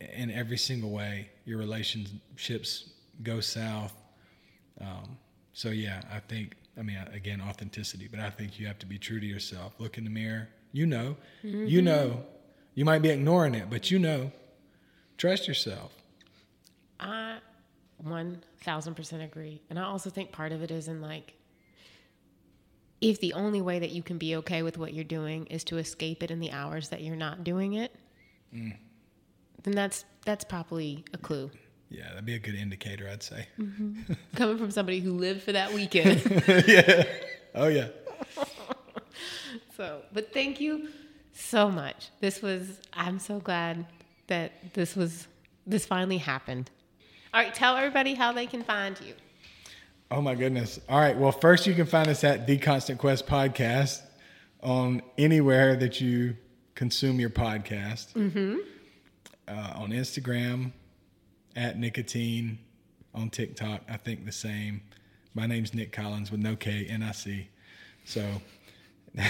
in every single way. Your relationships go south. Um, so yeah, I think. I mean, again, authenticity, but I think you have to be true to yourself. Look in the mirror. You know, mm-hmm. you know. You might be ignoring it, but you know. Trust yourself. I one thousand percent agree, and I also think part of it is in like if the only way that you can be okay with what you're doing is to escape it in the hours that you're not doing it, mm. then that's that's probably a clue. Yeah, that'd be a good indicator, I'd say. Mm-hmm. Coming from somebody who lived for that weekend. yeah. Oh yeah. so, but thank you so much. This was I'm so glad that this was this finally happened. All right, tell everybody how they can find you. Oh my goodness. All right. Well, first you can find us at the Constant Quest podcast on anywhere that you consume your podcast. Mm-hmm. Uh, on Instagram, at niccatine, on TikTok, I think the same. My name's Nic Collins with no K, N I C. So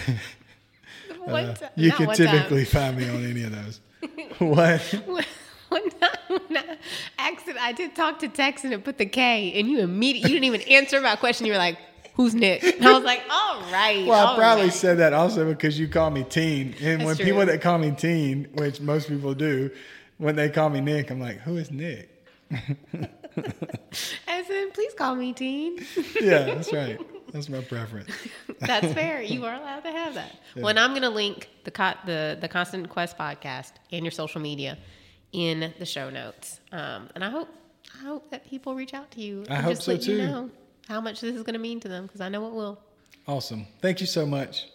Uh, you can typically find me on any of those. what? Tine, I, did talk to Texan and put the K, and you immediately you didn't even answer my question. You were like, "Who's Nick?" And I was like, "All right." Well, I probably right." said that also because you call me Tine, and That's when true. people that call me Tine, which most people do, when they call me Nick, I'm like, who is Nick? As in, please call me Tine. Yeah, that's right. That's my preference. That's fair. You are allowed to have that. Well, and I'm going to link the the the Constant Quest podcast and your social media in the show notes. Um, and I hope I hope that people reach out to you. I and hope just so, let you know how much this is going to mean to them because I know it will. Awesome. Thank you so much.